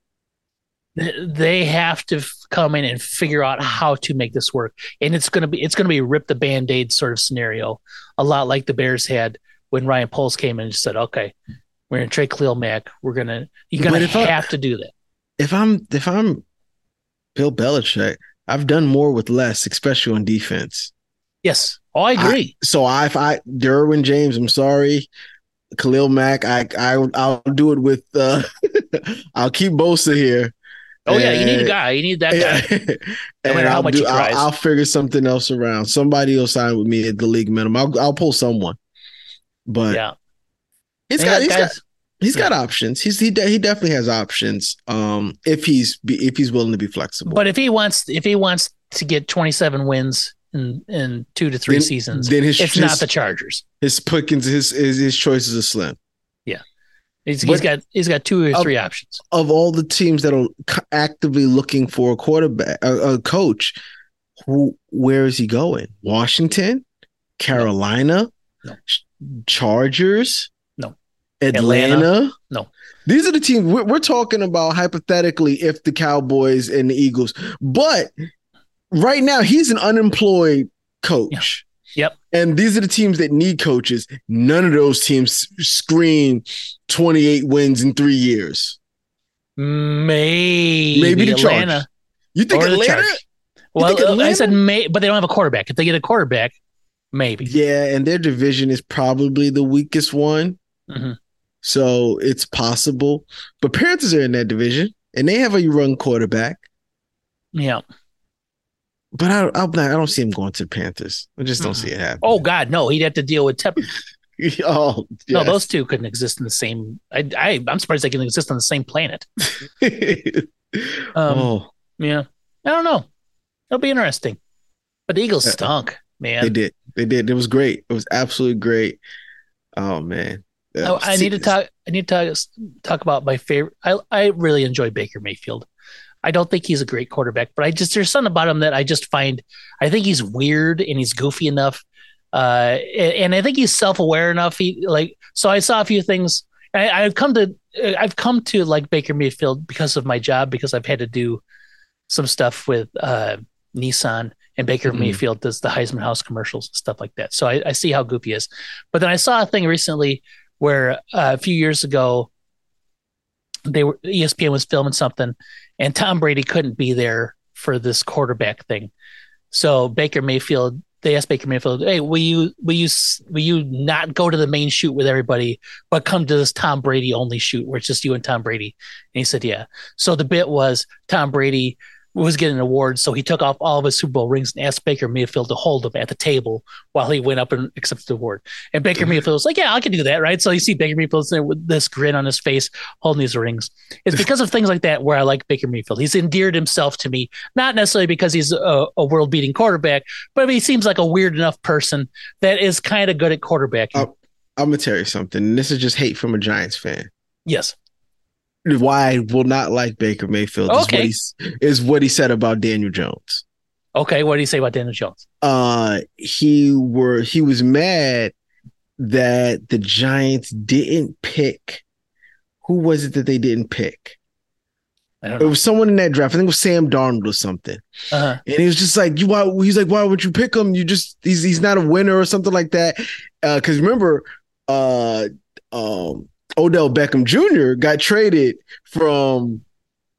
They have to come in and figure out how to make this work and it's going to be it's going to be a rip the band-aid sort of scenario a lot like the bears had when ryan poles came in and said okay we're to trade Khalil Mack. We're going to you're going if to I- have to do that. If I'm if I'm Bill Belichick, I've done more with less, especially on defense. Yes. Oh, I agree. So I, if I Derwin James, I'm sorry, Khalil Mack, I I I'll do it with. uh I'll keep Bosa here. oh yeah, you need a guy. You need that guy. and No matter how I'll much do, he I'll. I'll figure something else around. Somebody will sign with me at the league minimum. I'll I'll pull someone. But yeah. He's got, he's guys- got he's got options. He's he de- he definitely has options. Um, if he's be, if he's willing to be flexible. But if he wants if he wants to get 27 wins in in 2 to 3 Then- seasons, then his it's his, not the Chargers. his pickings his, his his choices are slim. Yeah, he's, But- he's got he's got two or Of- three options. Of all the teams that are actively looking for a quarterback, a, a coach, who where is he going? Washington, Carolina, No. Ch- Chargers, No. Atlanta. Atlanta. No. These are the teams we're, we're talking about hypothetically if the Cowboys and the Eagles, but right now he's an unemployed coach. Yep. And these are the teams that need coaches. None of those teams scream 28 wins in three years. Maybe, Maybe the Atlanta Chargers. You think or the Atlanta? Well, think uh, I said may, but they don't have a quarterback. If they get a quarterback, maybe. Yeah, and their division is probably the weakest one. Mhm. So it's possible. But Panthers are in that division and they have a run quarterback. Yeah. But I, I'm not, I don't see him going to the Panthers. I just don't Mm-mm. see it happen. Oh God, no! He'd have to deal with Tep. oh, No, those two couldn't exist in the same. I, I I'm surprised they can exist on the same planet. Um, oh, Yeah, I don't know. It'll be interesting. But the Eagles stunk, man. they did. They did. It was great. It was absolutely great. Oh man. Oh, I need to talk. I need to talk, talk about my favorite. I I really enjoy Baker Mayfield. I don't think he's a great quarterback, but I just there's something about him that I just find. I think he's weird and he's goofy enough, uh, and, and I think he's self aware enough. He like so. I saw a few things. I, I've come to I've come to like Baker Mayfield because of my job because I've had to do some stuff with uh, Nissan and Baker Mhm. Mayfield does the Heisman House commercials and stuff like that. So I, I see how goofy he is. But then I saw a thing recently where uh, a few years ago, they were ESPN was filming something, and Tom Brady couldn't be there for this quarterback thing. So Baker Mayfield, they asked Baker Mayfield, "Hey, will you will you will you not go to the main shoot with everybody, but come to this Tom Brady only shoot where it's just you and Tom Brady?" And he said, "Yeah." So the bit was Tom Brady was getting an award, so he took off all of his Super Bowl rings and asked Baker Mayfield to hold them at the table while he went up and accepted the award. And Baker mm-hmm. Mayfield was like, "Yeah, I can do that, right?" So you see Baker Mayfield sitting with this grin on his face, holding these rings. It's because of things like that where I like Baker Mayfield. He's endeared himself to me, not necessarily because he's a, a world-beating quarterback, but he seems like a weird enough person that is kind of good at quarterbacking. Oh. I'm gonna tell you something. This is just hate from a Giants fan. yes. Why I will not like Baker Mayfield is, Okay. what, he's, is what he said about Daniel Jones. Okay. What do you say about Daniel Jones? Uh, he were he was mad that the Giants didn't pick. Who was it that they didn't pick? It know. was someone in that draft. I think it was Sam Darnold or something. Uh-huh. And he was just like, "You why?" He's like, "Why would you pick him? You just he's he's not a winner or something like that." Because remember, uh, um, Odell Beckham Jr. got traded from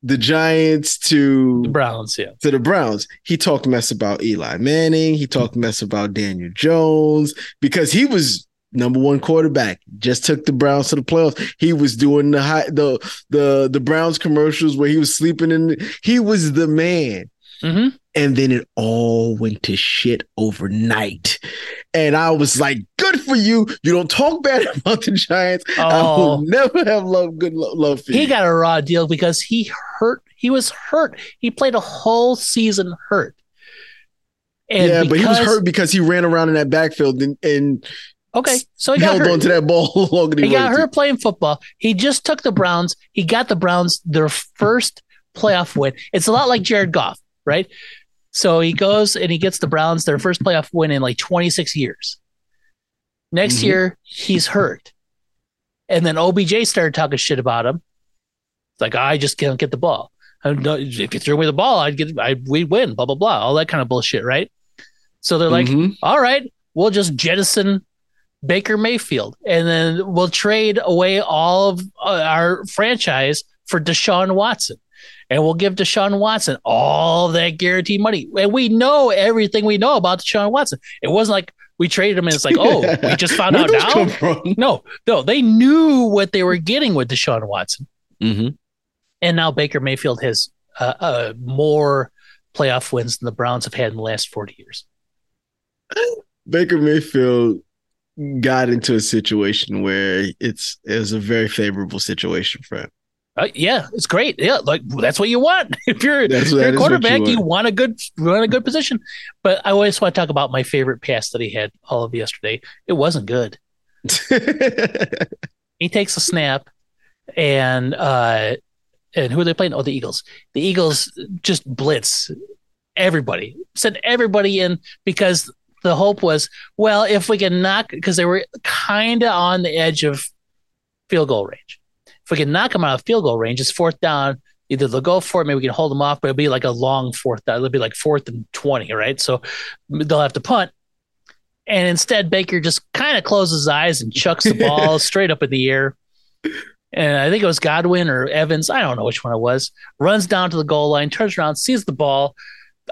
the Giants to The Browns. Yeah. to the Browns. He talked mess about Eli Manning. He talked mess about Daniel Jones because he was number one quarterback. Just took the Browns to the playoffs. He was doing the high, the the the Browns commercials where he was sleeping in. The, he was the man. hmm And then it all went to shit overnight. And I was like, good for you. You don't talk bad about the Giants. I Oh, will never have love, good lo- love for he you. got a raw deal because he hurt. He was hurt. He played a whole season hurt. And yeah, but he was hurt because he ran around in that backfield and, and Okay, so he got held hurt. onto that ball longer than He he, got wanted to. hurt playing football. He just took the Browns. He got the Browns their first playoff win. It's a lot like Jared Goff, right? So he goes and he gets the Browns their first playoff win in like 26 years. Next Mhm. year, he's hurt. And then OBJ started talking shit about him. It's like, I just can't get the ball. If you threw me the ball, I'd get, I we'd win, blah, blah, blah. All that kind of bullshit, right? So they're like, Mhm. all right, we'll just jettison Baker Mayfield, and then we'll trade away all of uh, our franchise for Deshaun Watson, and we'll give Deshaun Watson all that guaranteed money. And we know everything we know about Deshaun Watson. It wasn't like we traded him and it's like, oh, we just found out now. No, no, they knew what they were getting with Deshaun Watson, Mhm. and now Baker Mayfield has uh, uh, more playoff wins than the Browns have had in the last forty years. Baker Mayfield got into a situation where it's it was a very favorable situation for him. Uh, yeah, it's great. Yeah, like that's what you want. If you're, That's- you're a you quarterback, you want. want. a good you want a good position. But I always want to talk about my favorite pass that he had all of yesterday. It wasn't good. He takes a snap, and uh, and who are they playing? Oh, the Eagles. The Eagles just blitz everybody, send everybody in because the hope was, well, if we can knock, because they were kind of on the edge of field goal range. If we can knock them out of field goal range, it's fourth down. Either they'll go for it, maybe we can hold them off, but it'll be like a long fourth down. It'll be like fourth and 20, right? So they'll have to punt. And instead, Baker just kind of closes his eyes and chucks the ball straight up in the air. And I think it was Godwin or Evans. I don't know which one it was. Runs down to the goal line, turns around, sees the ball.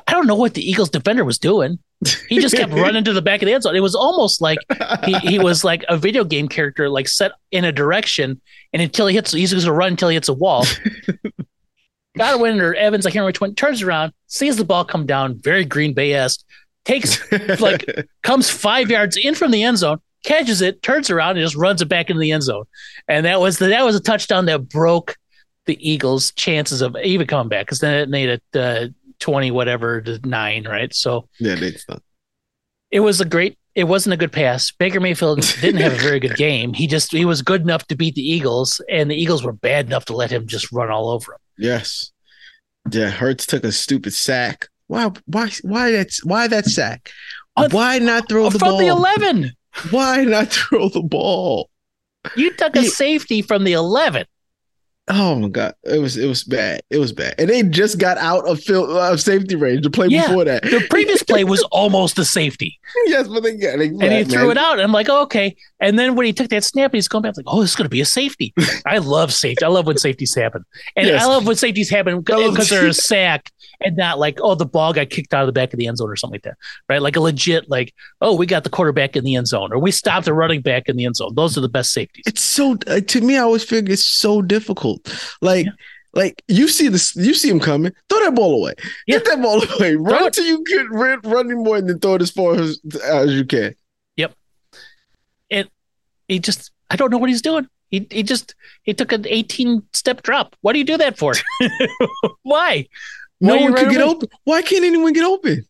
I don't know what the Eagles defender was doing. He just kept running to the back of the end zone. It was almost like he, he was like a video game character, like set in a direction, and until he hits, he's going to run until he hits a wall. Godwin or Evans, I can't remember which one, turns around, sees the ball come down, very Green Bay esque, takes like comes five yards in from the end zone, catches it, turns around, and just runs it back into the end zone. And that was the, that was a touchdown that broke the Eagles' chances of even coming back because then it made it uh, twenty whatever to nine, right? So yeah, they not. it was a great. It wasn't a good pass. Baker Mayfield didn't have a very good game. He just he was good enough to beat the Eagles, and the Eagles were bad enough to let him just run all over him. Yes. Yeah, Hurts took a stupid sack. Why why why that's why that sack? Why not throw the from ball? the eleven, Why not throw the ball? you took a safety from the eleven. Oh my god, it was it was bad. It was bad, and they just got out of field of safety range to play Yeah, before that. The previous play was almost a safety, yes, but they got they, and he threw it out. And I'm like, oh, okay. And then when he took that snap, he's going back like, oh, this is going to be a safety. I love safety. I love when safeties happen, and Yes. I love when safeties happen because they're a sack and not like, oh, the ball got kicked out of the back of the end zone or something like that, right? Like a legit, like, oh, we got the quarterback in the end zone, or we stopped the running back in the end zone. Those are the best safeties. It's so uh, to me. I always figure it's so difficult. Like, like you see this, you see him coming. Throw that ball away. Yeah. Get that ball away. Run it. until you can run, running more and then throw it as far as, as you can. Yep. It. He just, I don't know what he's doing. He, he just he took an 18 step drop. What do you do that for? Why? No Why one could get away? open. Why can't anyone get open?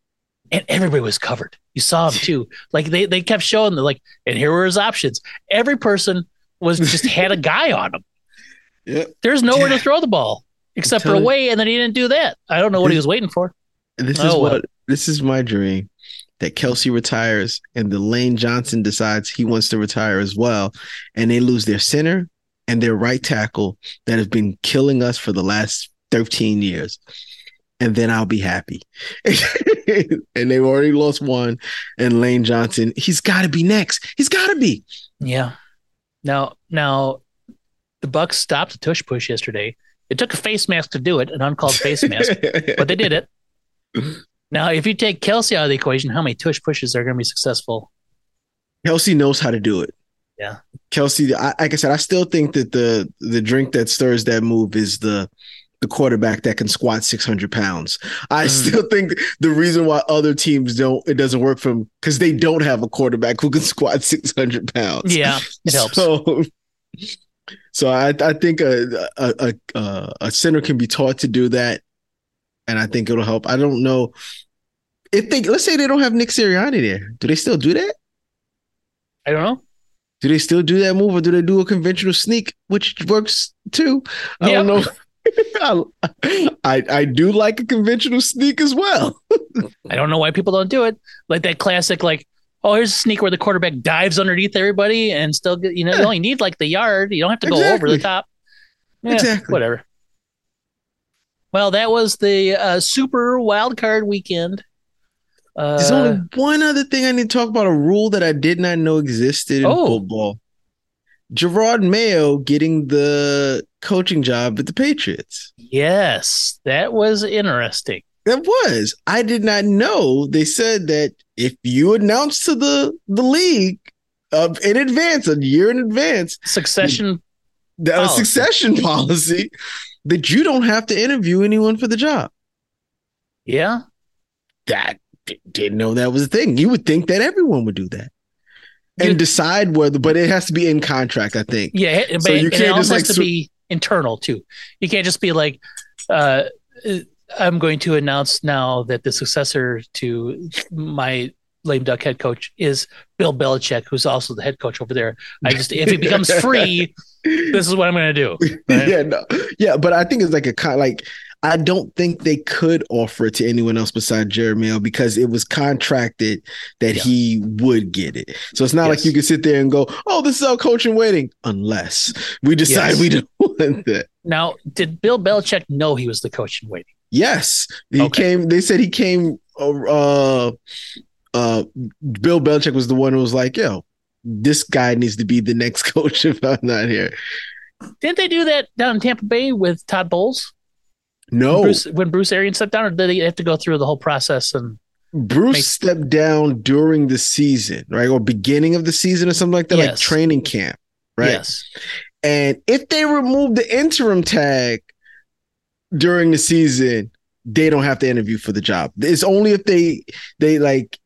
and everybody was covered. You saw him too. Like they they kept showing the like, and here were his options. Every person was just had a guy on him. Yep. There's nowhere Yeah. to throw the ball except for away, and then he didn't do that. I don't know what he was waiting for. This oh, is Oh, well. what this is my dream. That Kelce retires and the Lane Johnson decides he wants to retire as well, and they lose their center and their right tackle that have been killing us for the last 13 years. And then I'll be happy. and they've already lost one. And Lane Johnson, he's got to be next. He's got to be. Yeah. Now now the Bucks stopped the tush push yesterday. It took a face mask to do it, an uncalled face mask, but they did it. Now, if you take Kelce out of the equation, how many tush pushes are going to be successful? Kelce knows how to do it. Yeah. Kelce, I, like I said, I still think that the the drink that stirs that move is the the quarterback that can squat 600 pounds. I Mhm. still think the reason why other teams don't it doesn't work for them because they don't have a quarterback who can squat 600 pounds. Yeah, it helps. So, so I I think a, a a a a center can be taught to do that, and I think it'll help. I don't know if they let's say they don't have Nick Sirianni there. Do they still do that? I don't know. Do they still do that move, or do they do a conventional sneak, which works too? I don't know. I I do like a conventional sneak as well. I don't know why people don't do it. Like that classic, like, oh, here's a sneak where the quarterback dives underneath everybody and still get, you know, you only need like the yard. You don't have to go over the top. Yeah, Exactly. Whatever. Well, that was the uh, super wild card weekend. Uh, There's only one other thing I need to talk about: a rule that I did not know existed in Oh. football. Jerod Mayo getting the coaching job at the Patriots. yes, that was interesting. That was. I did not know. They said that if you announce to the the league in advance, a year in advance, Succession. the a Policy. succession policy, that you don't have to interview anyone for the job. Yeah. That didn't know that was a thing. You would think that everyone would do that. And You- decide whether, but it has to be in contract, I think. Yeah, So you can't it just, like, has to be internal too. You can't just be like, uh, I'm going to announce now that the successor to my lame duck head coach is Bill Belichick, who's also the head coach over there. I just if he becomes free, this is what I'm going to do. Right? yeah, no, yeah, but I think it's like a kind like I don't think they could offer it to anyone else besides Mayo because it was contracted that Yeah. he would get it. So it's not like you can sit there and go, "Oh, this is our coach in waiting," unless we decide Yes. we don't want that. Now, did Bill Belichick know he was the coach in waiting? Yes, he Okay. came. They said he came. Uh, uh, Bill Belichick was the one who was like, "Yo, this guy needs to be the next coach if I'm not here." Didn't they do that down in Tampa Bay with Todd Bowles? No, Bruce, when Bruce Arians stepped down, or did they have to go through the whole process? And Bruce Make- stepped down during the season, right? Or beginning of the season or something like that, like training camp, right? yes, And if they remove the interim tag during the season, they don't have to interview for the job. It's only if they they like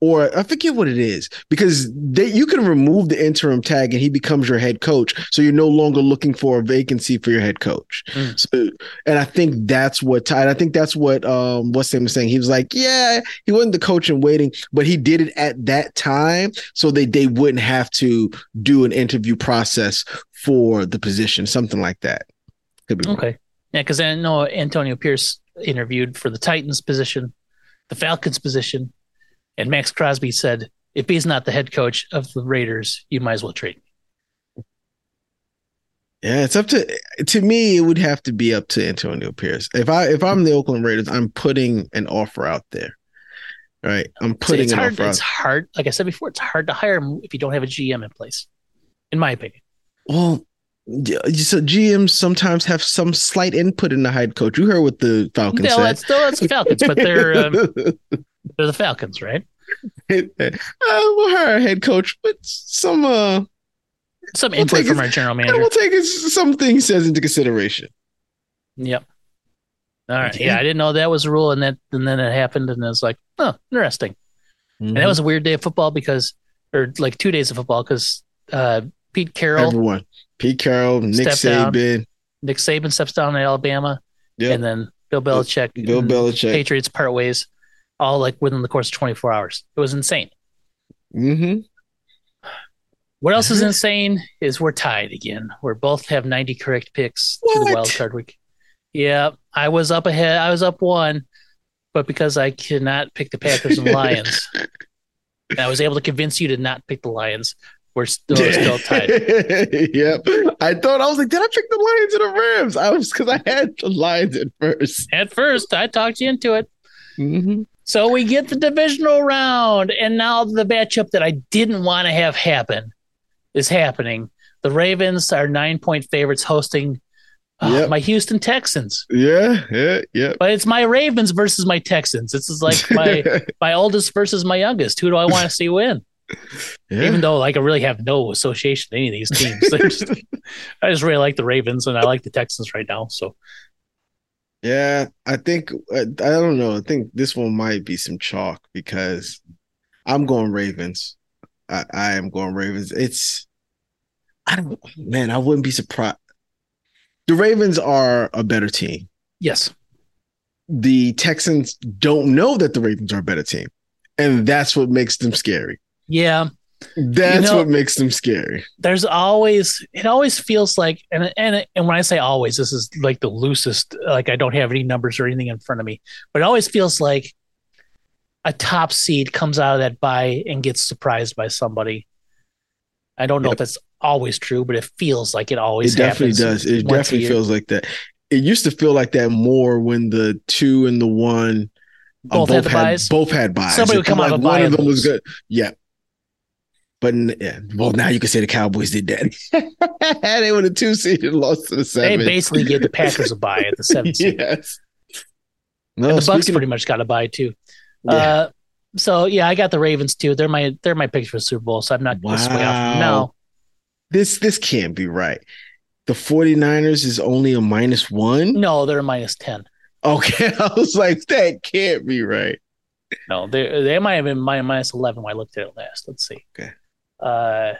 or I forget what it is because they you can remove the interim tag and he becomes your head coach. So you're no longer looking for a vacancy for your head coach. Mm. So and I think that's what Ty, I think that's what um what's him saying. He was like, yeah, he wasn't the coach in waiting, but he did it at that time so they they wouldn't have to do an interview process for the position, something like that. Could be wrong. Yeah, because I know Antonio Pierce interviewed for the Titans position, the Falcons position, and Maxx Crosby said, "If he's not the head coach of the Raiders, you might as well trade." Yeah, it's up to to me. It would have to be up to Antonio Pierce. If I if I'm the Oakland Raiders, I'm putting an offer out there. Right, I'm putting it's an hard. offer. It's hard. Like I said before, it's hard to hire him if you don't have a GM in place. In my opinion, Well, so GMs sometimes have some slight input in the head coach. You heard what the Falcons no, said. that's still that's the Falcons, but they're um, they're the Falcons, right? uh, we'll hire a head coach, but some uh, Some We'll input from his- our general manager. we'll take his, some things says into consideration. Yep. All right. Okay. Yeah, I didn't know that was a rule, and that and then it happened, and it was like, oh, interesting. And Mm-hmm. that was a weird day of football because, or like two days of football because uh, Pete Carroll, everyone. Pete Carroll, Nick down. Saban, Nick Saban steps down in Alabama, Yep. and then Bill Belichick, Bill and Belichick. Patriots part ways, all like within the course of 24 hours. It was insane. hmm What else is Mhm. insane is we're tied again. We're both have 90 correct picks to the wild card week. Yeah, I was up ahead. I was up one, but because I cannot pick the Packers and Lions, and I was able to convince you to not pick the Lions. We're still, we're still tied. yep. I thought I was like, did I pick the Lions or the Rams? I was because I had the Lions at first. At first, I talked you into it. Mm-hmm. So we get the divisional round, and now the matchup that I didn't want to have happen is happening. The Ravens are nine point favorites hosting uh, Yep. my Houston Texans. Yeah, yeah, yeah. But it's my Ravens versus my Texans. This is like my my oldest versus my youngest. Who do I want to see win? Yeah. Even though like I really have no association to any of these teams. They're just- I just really like the Ravens and I like the Texans right now. So Yeah, I think I, I don't know. I think this one might be some chalk because I'm going Ravens. I, I am going Ravens. It's I don't man, I wouldn't be surprised. The Ravens are a better team. yes, The Texans don't know that the Ravens are a better team. And that's what makes them scary. Yeah. That's know- what makes them scary. There's always it always feels like and and and when I say always, this is like the loosest. Like I don't have any numbers or anything in front of me, but it always feels like a top seed comes out of that bye and gets surprised by somebody. I don't know Yep. if that's always true, but it feels like it always It definitely does. It definitely feels like that. It used to feel like that more when the two and the one uh, Both had buys? Both had buys. Somebody would come out of a like buy One of them was good. Yeah. But yeah, well, now you can say the Cowboys did that. they were the two seed and lost to the seven. They basically gave the Packers a buy at the seventh seed. yes. No, and the Bucks pretty much got a buy too. yeah. Uh, so yeah, I got the Ravens too. They're my they're my picks for the Super Bowl, so I'm not going to sway off Wow. now. this this can't be right. The 49ers is only a minus one. No, they're a minus ten. Okay. I was like, that can't be right. No, they they might have been minus eleven when I looked at it last. Let's see. Okay. Uh,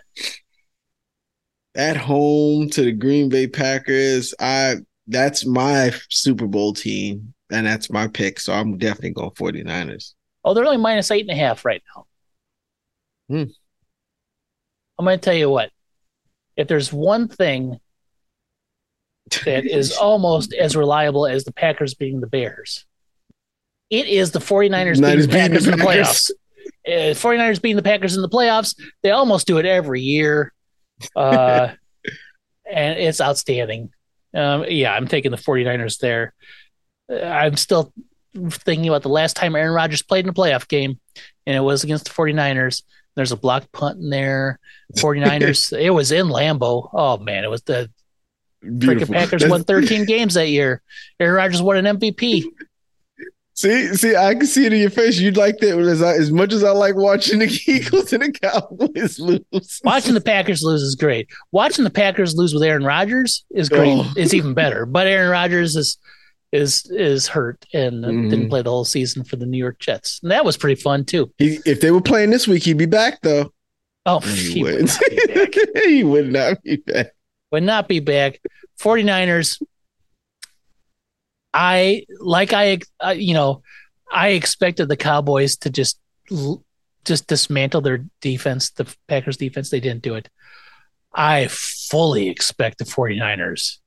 at home to the Green Bay Packers. I that's my Super Bowl team, and that's my pick. So I'm definitely going 49ers. oh, they're only minus eight and a half right now. Hmm. I'm going to tell you what. If there's one thing that is almost as reliable as the Packers being the Bears. It is the 49ers beating Niners the beating Packers the in the playoffs. Uh, 49ers beating the Packers in the playoffs. They almost do it every year. Uh, and it's outstanding. Um, yeah, I'm taking the 49ers there. Uh, I'm still thinking about the last time Aaron Rodgers played in a playoff game, and it was against the 49ers. There's a blocked punt in there. 49ers, it was in Lambeau. Oh, man, it was the freaking Packers won 13 games that year. Aaron Rodgers won an MVP. See, see, I can see it in your face. You'd like that as, I, as much as I like watching the Eagles and the Cowboys lose. Watching the Packers lose is great. Watching the Packers lose with Aaron Rodgers is great. Oh. It's even better. But Aaron Rodgers is is is hurt and Mhm. didn't play the whole season for the New York Jets. And that was pretty fun too. He, if they were playing this week, he'd be back though. Oh, He, he would not be back. he would not be back. would not be back. 49ers. I like I uh, you know I expected the Cowboys to just just dismantle their defense, the Packers defense. They didn't do it. I fully expect the 49ers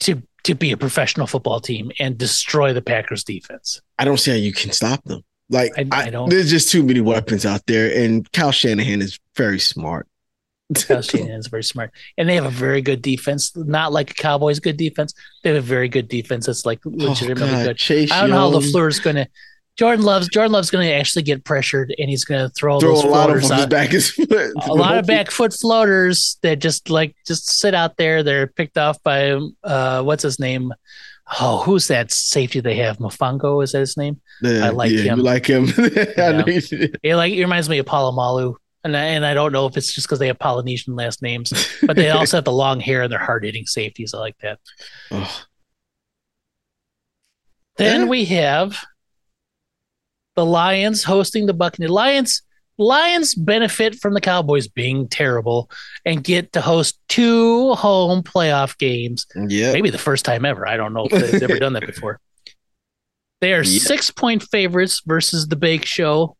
to to be a professional football team and destroy the Packers defense. I don't see how you can stop them. Like I- I, I don't- There's just too many weapons out there, and Kyle Shanahan is very smart. Shanahan is very smart, and they have a very good defense. Not like a Cowboys good defense. They have a very good defense. That's like legitimately oh, good. Chase I don't know how Young, LaFleur's going to. Jordan loves Jordan Love's going to actually get pressured, and he's going to throw, throw those a lot of out. back his foot. a lot of back foot floaters that just like just sit out there. They're picked off by uh what's his name? Oh, who's that safety they have? Hufanga is that his name? Yeah, I like yeah, him. You like him? Know you. It like it reminds me of Polamalu. And I, and I don't know if it's just because they have Polynesian last names, but they also have the long hair and they're hard hitting safeties. I like that. Oh, Then Yeah. we have the Lions hosting the Buccaneers. Lions Lions benefit from the Cowboys being terrible and get to host two home playoff games. yeah. Maybe the first time ever. I don't know if they've ever done that before. They are six point favorites versus the Bake Show.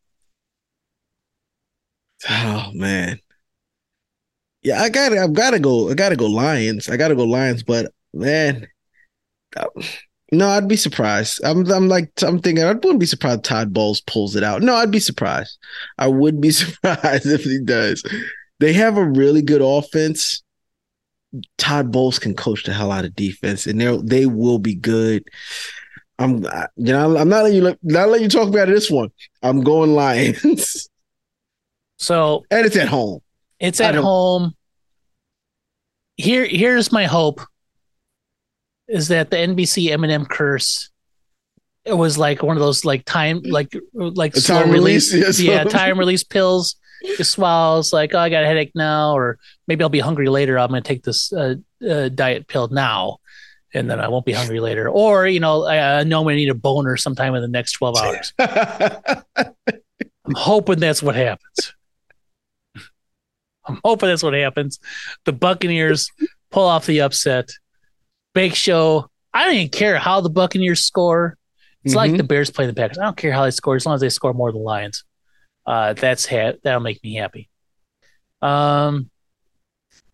Oh man. Yeah, I gotta, I've gotta go. I gotta go Lions. I gotta go Lions. But man, uh, no, I'd be surprised. I'm, I'm like, I'm thinking, I wouldn't be surprised. if Todd Bowles pulls it out. No, I'd be surprised. I would be surprised if he does. They have a really good offense. Todd Bowles can coach the hell out of defense, and they they will be good. I'm, you know, I'm not letting you not letting you talk about this one. I'm going Lions, So and it's at home. it's at home. Here, here's my hope: is that the NBC Eminem curse. It was like one of those like time like like A slow time release, release, yeah, time release pills. You swallow. It's like oh, I got a headache now, or maybe I'll be hungry later. I'm to take this uh, uh, diet pill now, and then I won't be hungry later. Or you know, I, I know I'm to need a boner sometime in the next twelve hours. I'm hoping that's what happens. I'm hoping that's what happens. The Buccaneers pull off the upset. Bake show. I don't even care how the Buccaneers score. It's like Mhm. the Bears play the Packers. I don't care how they score as long as they score more than the Lions. Uh, that's ha- that'll make me happy. Um,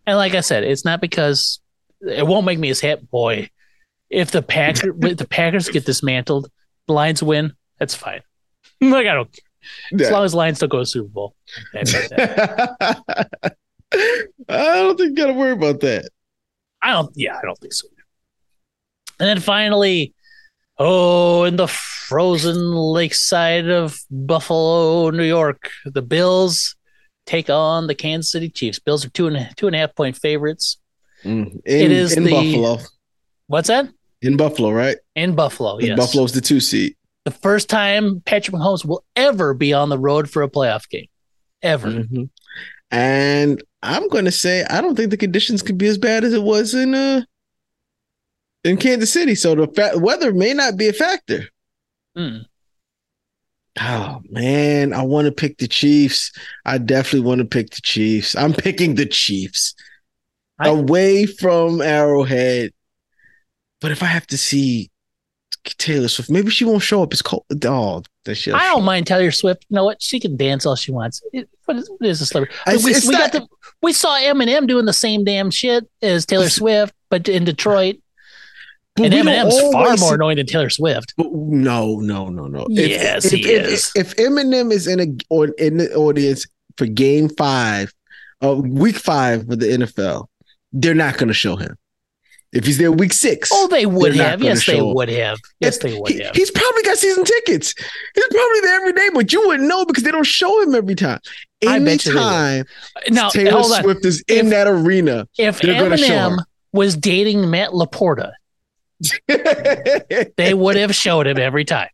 and like I said, it's not because it won't make me as happy. Boy, if the Packer if the Packers get dismantled, the Lions win. That's fine. like I don't as long as Lions don't go to Super Bowl. I'm happy with that. I don't think you got to worry about that. I don't. Yeah, I don't think so. And then finally, oh, in the frozen lakeside of Buffalo, New York, the Bills take on the Kansas City Chiefs. Bills are two and two and a half point favorites. Mm. In, It is in the- Buffalo. What's that? In Buffalo, right? In Buffalo, yes. Buffalo's the two seed. The first time Patrick Mahomes will ever be on the road for a playoff game, ever. Mhm. And I'm going to say I don't think the conditions could be as bad as it was in uh in Kansas City. So the fa- weather may not be a factor. Mm. Oh man, I want to pick the Chiefs. I definitely want to pick the Chiefs. I'm picking the Chiefs I- away from Arrowhead. But if I have to see Taylor Swift, maybe she won't show up. It's cold. Oh, that shit. I don't mind Taylor Swift. You know what? She can dance all she wants. It, what, is, what is a celebrity? It's- we we not- got the, we saw Eminem doing the same damn shit as Taylor Swift, but in Detroit. But and Eminem's far more annoying than Taylor Swift. No, no, no, no. Yes, if, he if, is. If, if Eminem is in a or in the audience for Game Five, uh, Week Five for the NFL, they're not going to show him. If he's there Week Six, Oh, they would have. Yes, they would have. Yes, they would he- have. He's probably got season tickets. He's probably there every day, but you wouldn't know because they don't show him every time. I bet you they would. Anytime Now, Taylor. Swift is in If- that arena, If they're gonna show Eminem was dating Matt LaPorta, they would have showed him every time.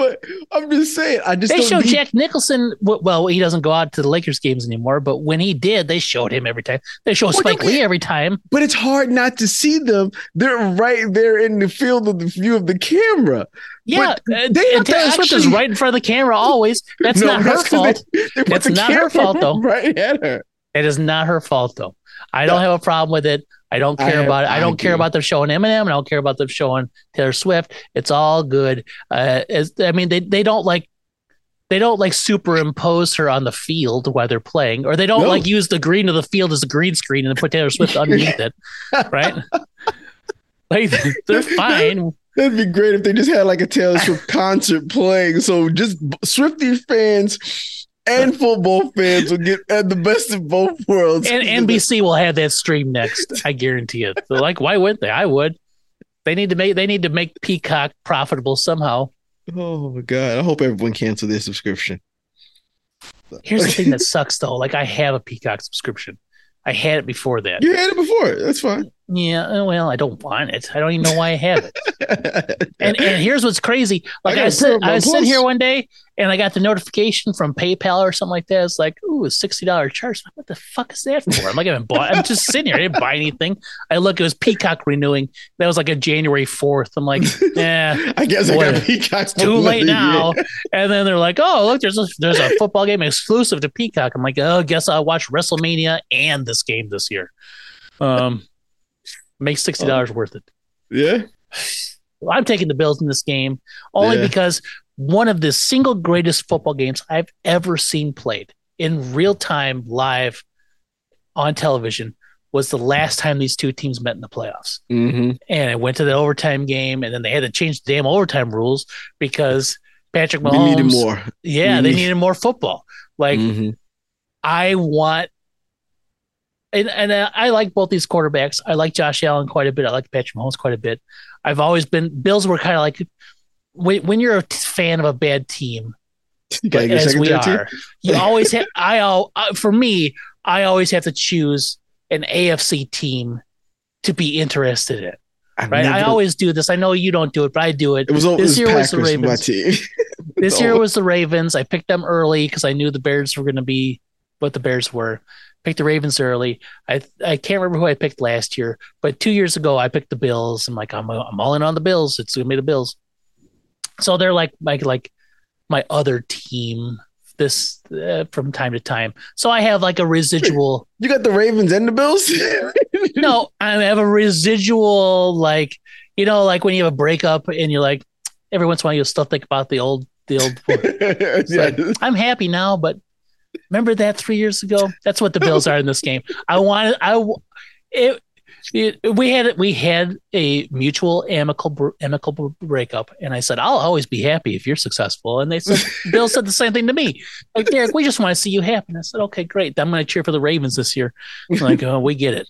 But I'm just saying, I just They don't showed need- Jack Nicholson. Well, he doesn't go out to the Lakers games anymore, but when he did, they showed him every time. They show you Spike Lee every time. but it's hard not to see them. They're right there in the field of the view of the camera. Yeah, But and, they and Taylor Swift is right in front of the camera always. That's No, not her fault. They, they That's not her fault, though. Right at her. It is not her fault though. I don't have a problem with it. I don't I care have- about it. I I don't care about them showing Eminem. I don't care about them showing Taylor Swift. It's all good. Uh, as, I mean, they they don't like they don't like superimpose her on the field while they're playing, or they don't No. like use the green of the field as a green screen and then put Taylor Swift underneath it, right? Like they're fine. That'd be great if they just had like a Taylor Swift concert playing. So just Swifty fans and football fans will get at the best of both worlds. And NBC will have that stream next. I guarantee it. They're like, why wouldn't they? I would. They need to make they need to make Peacock profitable somehow. Oh my god! I hope everyone cancel their subscription. Here's the thing that sucks though. Like I have a Peacock subscription. I had it before that. You had it before. That's fine. Yeah, uh, well, I don't want it. I don't even know why I have it. and and here's what's crazy. Like I, I said, I was sitting here one day and I got the notification from PayPal or something like that. It's like, ooh, a sixty dollar charge. What the fuck is that for? I'm like, I haven't bought. I'm just sitting here. I didn't buy anything. I look, it was Peacock renewing. That was like a January fourth. I'm like, yeah, I guess boy, I got Peacock. Too late now. And then they're like, oh, look, there's a, there's a football game exclusive to Peacock. I'm like, oh, guess I'll watch WrestleMania and this game this year. Um. Make sixty dollars oh. worth it. Yeah. I'm taking the Bills in this game only yeah. because one of the single greatest football games I've ever seen played in real time, live on television, was the last time these two teams met in the playoffs. Mm-hmm. And it went to the overtime game, and then they had to change the damn overtime rules because Patrick Mahomes they needed more. Yeah, they needed more football. Like, mm-hmm. I want and and I like both these quarterbacks. I like Josh Allen quite a bit. I like Patrick Mahomes quite a bit. I've always been Bills were kind of like when, when you're a fan of a bad team, as we are, you always have. I all uh, for me, I always have to choose an AFC team to be interested in. I've right, never, I always do this. I know you don't do it, but I do it. It was this year Packers was the Ravens. this year was the Ravens. I picked them early because I knew the Bears were going to be what the Bears were picked the Ravens early. I I can't remember who I picked last year, but two years ago I picked the Bills. I'm like I'm I'm all in on the Bills. It's gonna be the Bills. So they're like like like my other team this uh, from time to time. So I have like a residual. You got the Ravens and the Bills. no, I have a residual like you know like when you have a breakup and you're like every once in a while you still think about the old the old. yeah. Like, I'm happy now, but Remember that three years ago? That's what the Bills are in this game. I wanted, I, it, it, we had we had a mutual amicable amicable breakup, and I said I'll always be happy if you're successful. And they said Bill said the same thing to me. Like Derek, we just want to see you happy. And I said okay, great. I'm going to cheer for the Ravens this year. I'm like oh, we get it.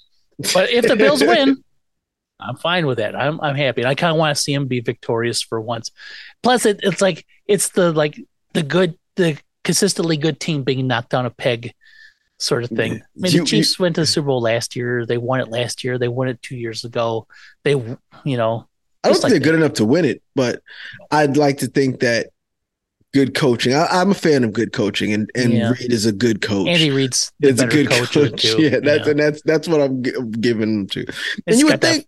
But if the Bills win, I'm fine with that. I'm I'm happy. And I kind of want to see him be victorious for once. Plus, it, it's like it's the like the good the consistently good team being knocked down a peg sort of thing. I mean, you, the Chiefs you, went to the Super Bowl last year. They won it last year. They won it two years ago. They, you know, I don't think like they're good enough to win it, but I'd like to think that good coaching. I, am a fan of good coaching, and and yeah. Reid is a good coach. Andy Reid's it's a good coach. coach. Yeah, that's yeah. and that's that's what I'm g- giving to. It's and you would think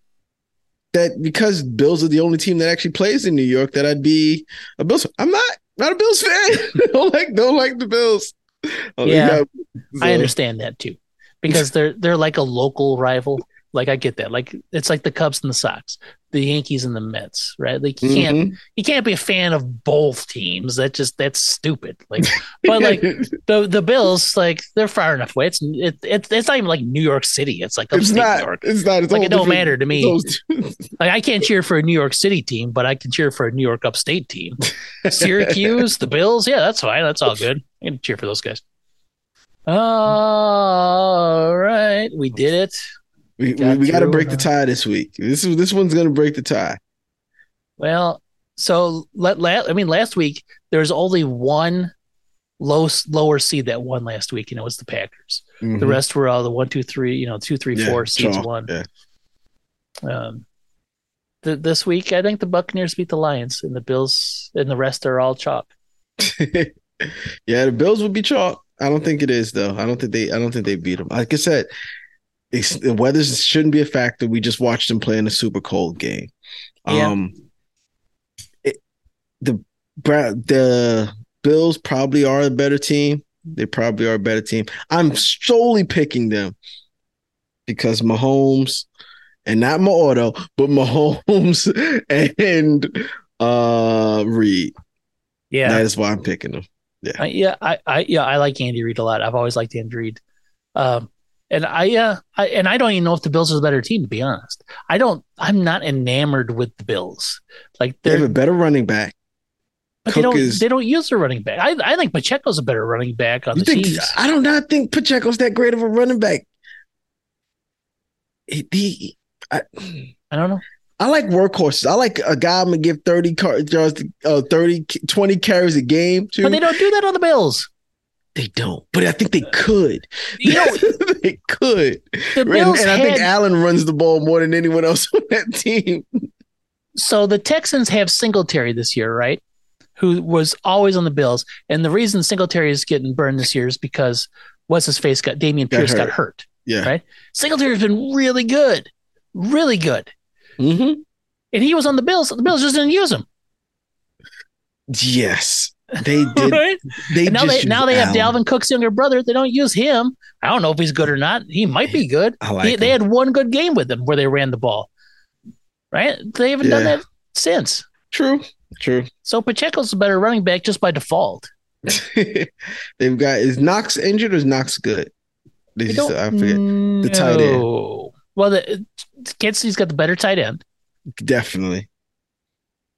that. that because Bills are the only team that actually plays in New York, that I'd be a Bills. I'm not not a Bills fan. don't like don't like the Bills. Oh, yeah, so. I understand that too, because they're they're like a local rival. Like I get that. Like it's like the Cubs and the Sox, the Yankees and the Mets, right? Like you mm-hmm. can't you can't be a fan of both teams. That just that's stupid. Like, but like the the Bills, like they're far enough away. It's it, it it's not even like New York City. It's like it's not. New York. It's not. It's like it don't matter to me. like I can't cheer for a New York City team, but I can cheer for a New York upstate team. Syracuse, the Bills, yeah, that's fine. That's all good. I can cheer for those guys. All right, we did it. We got, we, got to break the tie this week. This is this one's going to break the tie. Well, so let, let I mean last week there was only one low lower seed that won last week, and it was the Packers. Mm-hmm. The rest were all the one, two, three, you know, two, three, yeah, four seeds won. Yeah. Um, the, this week I think the Buccaneers beat the Lions, and the Bills and the rest are all chalk. yeah, the Bills would be chalk. I don't think it is though. I don't think they. I don't think they beat them. Like I said, the weather shouldn't be a factor. We just watched them play in a super cold game. Yeah. Um, it, the the Bills probably are a better team. They probably are a better team. I'm solely picking them because Mahomes and not my auto, but Mahomes and uh Reid. Yeah, that is why I'm picking them. Yeah, yeah, I, I, yeah, I like Andy Reid a lot. I've always liked Andy Reid. Um, and I, uh, I, and I don't even know if the Bills are a better team to be honest. I don't. I'm not enamored with the Bills. Like they have a better running back. But they don't. is- They don't use a running back. I, I think Pacheco's a better running back on the think Chiefs. I do not think Pacheco's that great of a running back. He, he- I, I don't know. I like workhorses. I like a guy I'm gonna give 30 car, yards, uh, 30, 20 carries a game to. But they don't do that on the Bills. They don't. But I think they could. You know, they could. the And, Bills and I had, think Allen runs the ball more than anyone else on that team. so the Texans have Singletary this year, right? Who was always on the Bills, and the reason Singletary is getting burned this year is because what's his face got Dameon Got Pierce got hurt. hurt. Yeah. Right. Singletary's been really good, really good, Mm-hmm. and he was on the Bills. The Bills just didn't use him. Yes. They did. right? They now just they now they have Allen. Dalvin Cook's younger brother. They don't use him. I don't know if he's good or not. He might be good. Like He- they had one good game with him where they ran the ball. Right? They haven't done that since. True. True. So Pacheco's a better running back just by default. They've got is Knox injured or is Knox good? You don't I forget. The tight end. Well, the Kansas City's got the better tight end. Definitely.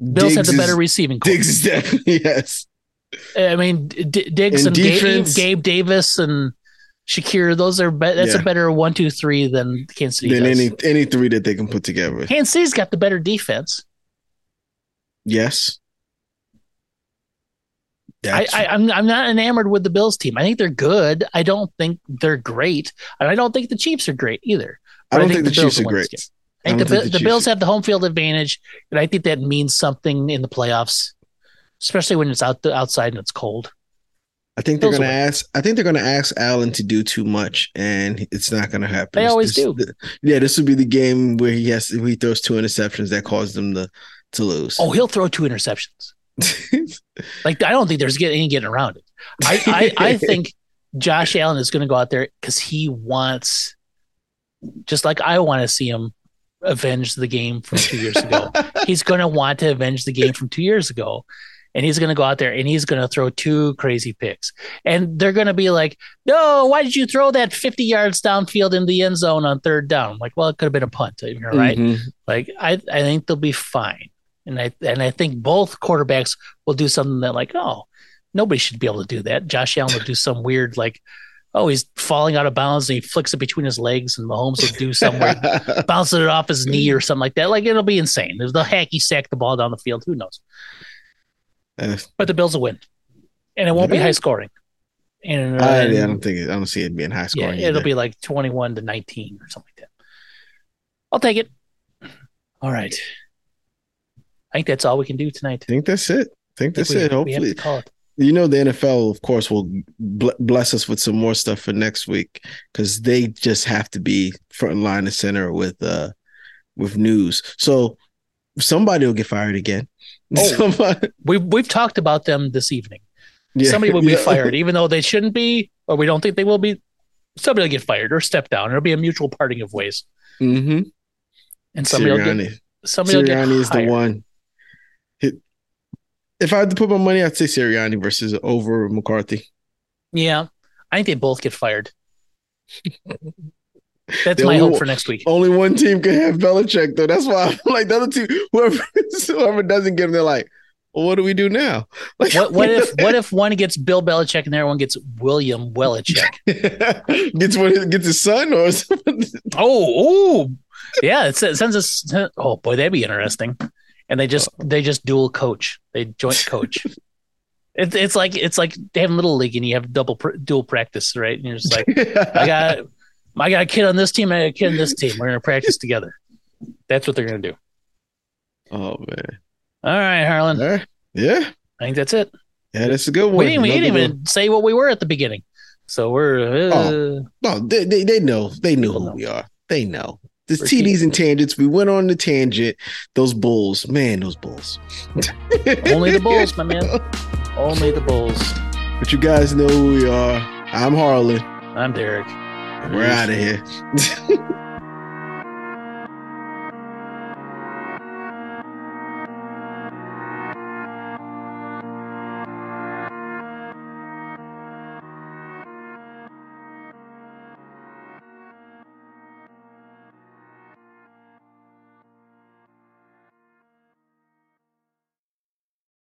Bills have Diggs the better is- receiving corps. Diggs is definitely yes. I mean, D- Diggs and Gabe, defense- Gabe Davis and Shakir. Those are be- that's Yeah. a better one, two, three than Kansas City Than does. any any three that they can put together. Kansas City's got the better defense. Yes. I, I, I'm I'm not enamored with the Bills team. I think they're good. I don't think they're great, and I don't think the Chiefs are great either. I don't think think, the Chiefs are will win this great. I think I the, think the the Bills Chiefs- have the home field advantage, and I think that means something in the playoffs, especially when it's out the outside and it's cold. I think they're gonna ask. I think they're gonna ask Allen to do too much, and it's not gonna happen. They always this- do. th- yeah, this would be the game where he has he throws two interceptions that cause them to to lose. Oh, he'll throw two interceptions. Like I don't think there's get- any getting around it. I I, I think Josh Allen is going to go out there because he wants, just like I want to see him avenge the game from two years ago. he's going to want to avenge the game from two years ago. And he's going to go out there and he's going to throw two crazy picks. And they're going to be like, no, why did you throw that 50 yards downfield in the end zone on third down? I'm like, well, it could have been a punt, you're right? Mhm. Like, I, I think they'll be fine. And I, and I think both quarterbacks will do something that, like, oh, nobody should be able to do that. Josh Allen will do some weird, like, oh, he's falling out of bounds and he flicks it between his legs, and Mahomes will do some weird bouncing it off his knee or something like that. Like it'll be insane. There's the hacky sack the ball down the field. Who knows? Uh, But the Bills will win, and it won't be high scoring. And, uh, I, I don't think I don't see it being high scoring. yeah, it'll either. be like 21 to 19 or something like that. I'll take it. All right. I think that's all we can do tonight. I think that's it. I think I that's think we- it. Hopefully, it. you know the NFL, of course, will bless us with some more stuff for next week because they just have to be front line and center with uh with news. So somebody will get fired again. Oh. We've we've talked about them this evening. yeah, Somebody will be yeah. fired, even though they shouldn't be, or we don't think they will be. Somebody will get fired or step down. It'll be a mutual parting of ways, Mm-hmm. and somebody will Sirianni, get somebody will get Sirianni is the one. It- If I had to put my money, I'd say Sirianni versus over McCarthy. Yeah, I think they both get fired. That's The my only hope for next week. Only one team can have Belichick, though. That's why I'm like the other two. Whoever whoever doesn't get him, they're like, well, what do we do now? Like, What what if what if one gets Bill Belichick and the other one gets William Welichick? gets what gets his son or something? Oh, oh, yeah. It sends us. Oh boy, that'd be interesting. And they just they just dual coach. They joint coach. It's it's like it's like they have little league and you have double pr- dual practice, right? And you're just like, I got I got a kid on this team, I got a kid on this team. We're gonna practice together. That's what they're gonna do. oh man, All right, Harland. All right. yeah, I think that's it. yeah, that's a good one. We didn't, we didn't even say what we were at the beginning. So we're uh, one. No, they, they they know they knew who know. we are. They know. There's We're TDs and tangents. We went on the tangent. Those bulls, man, those bulls. only the Bulls, my man. Only the Bulls. But you guys know who we are. I'm Harland. I'm Derek. We're out of here.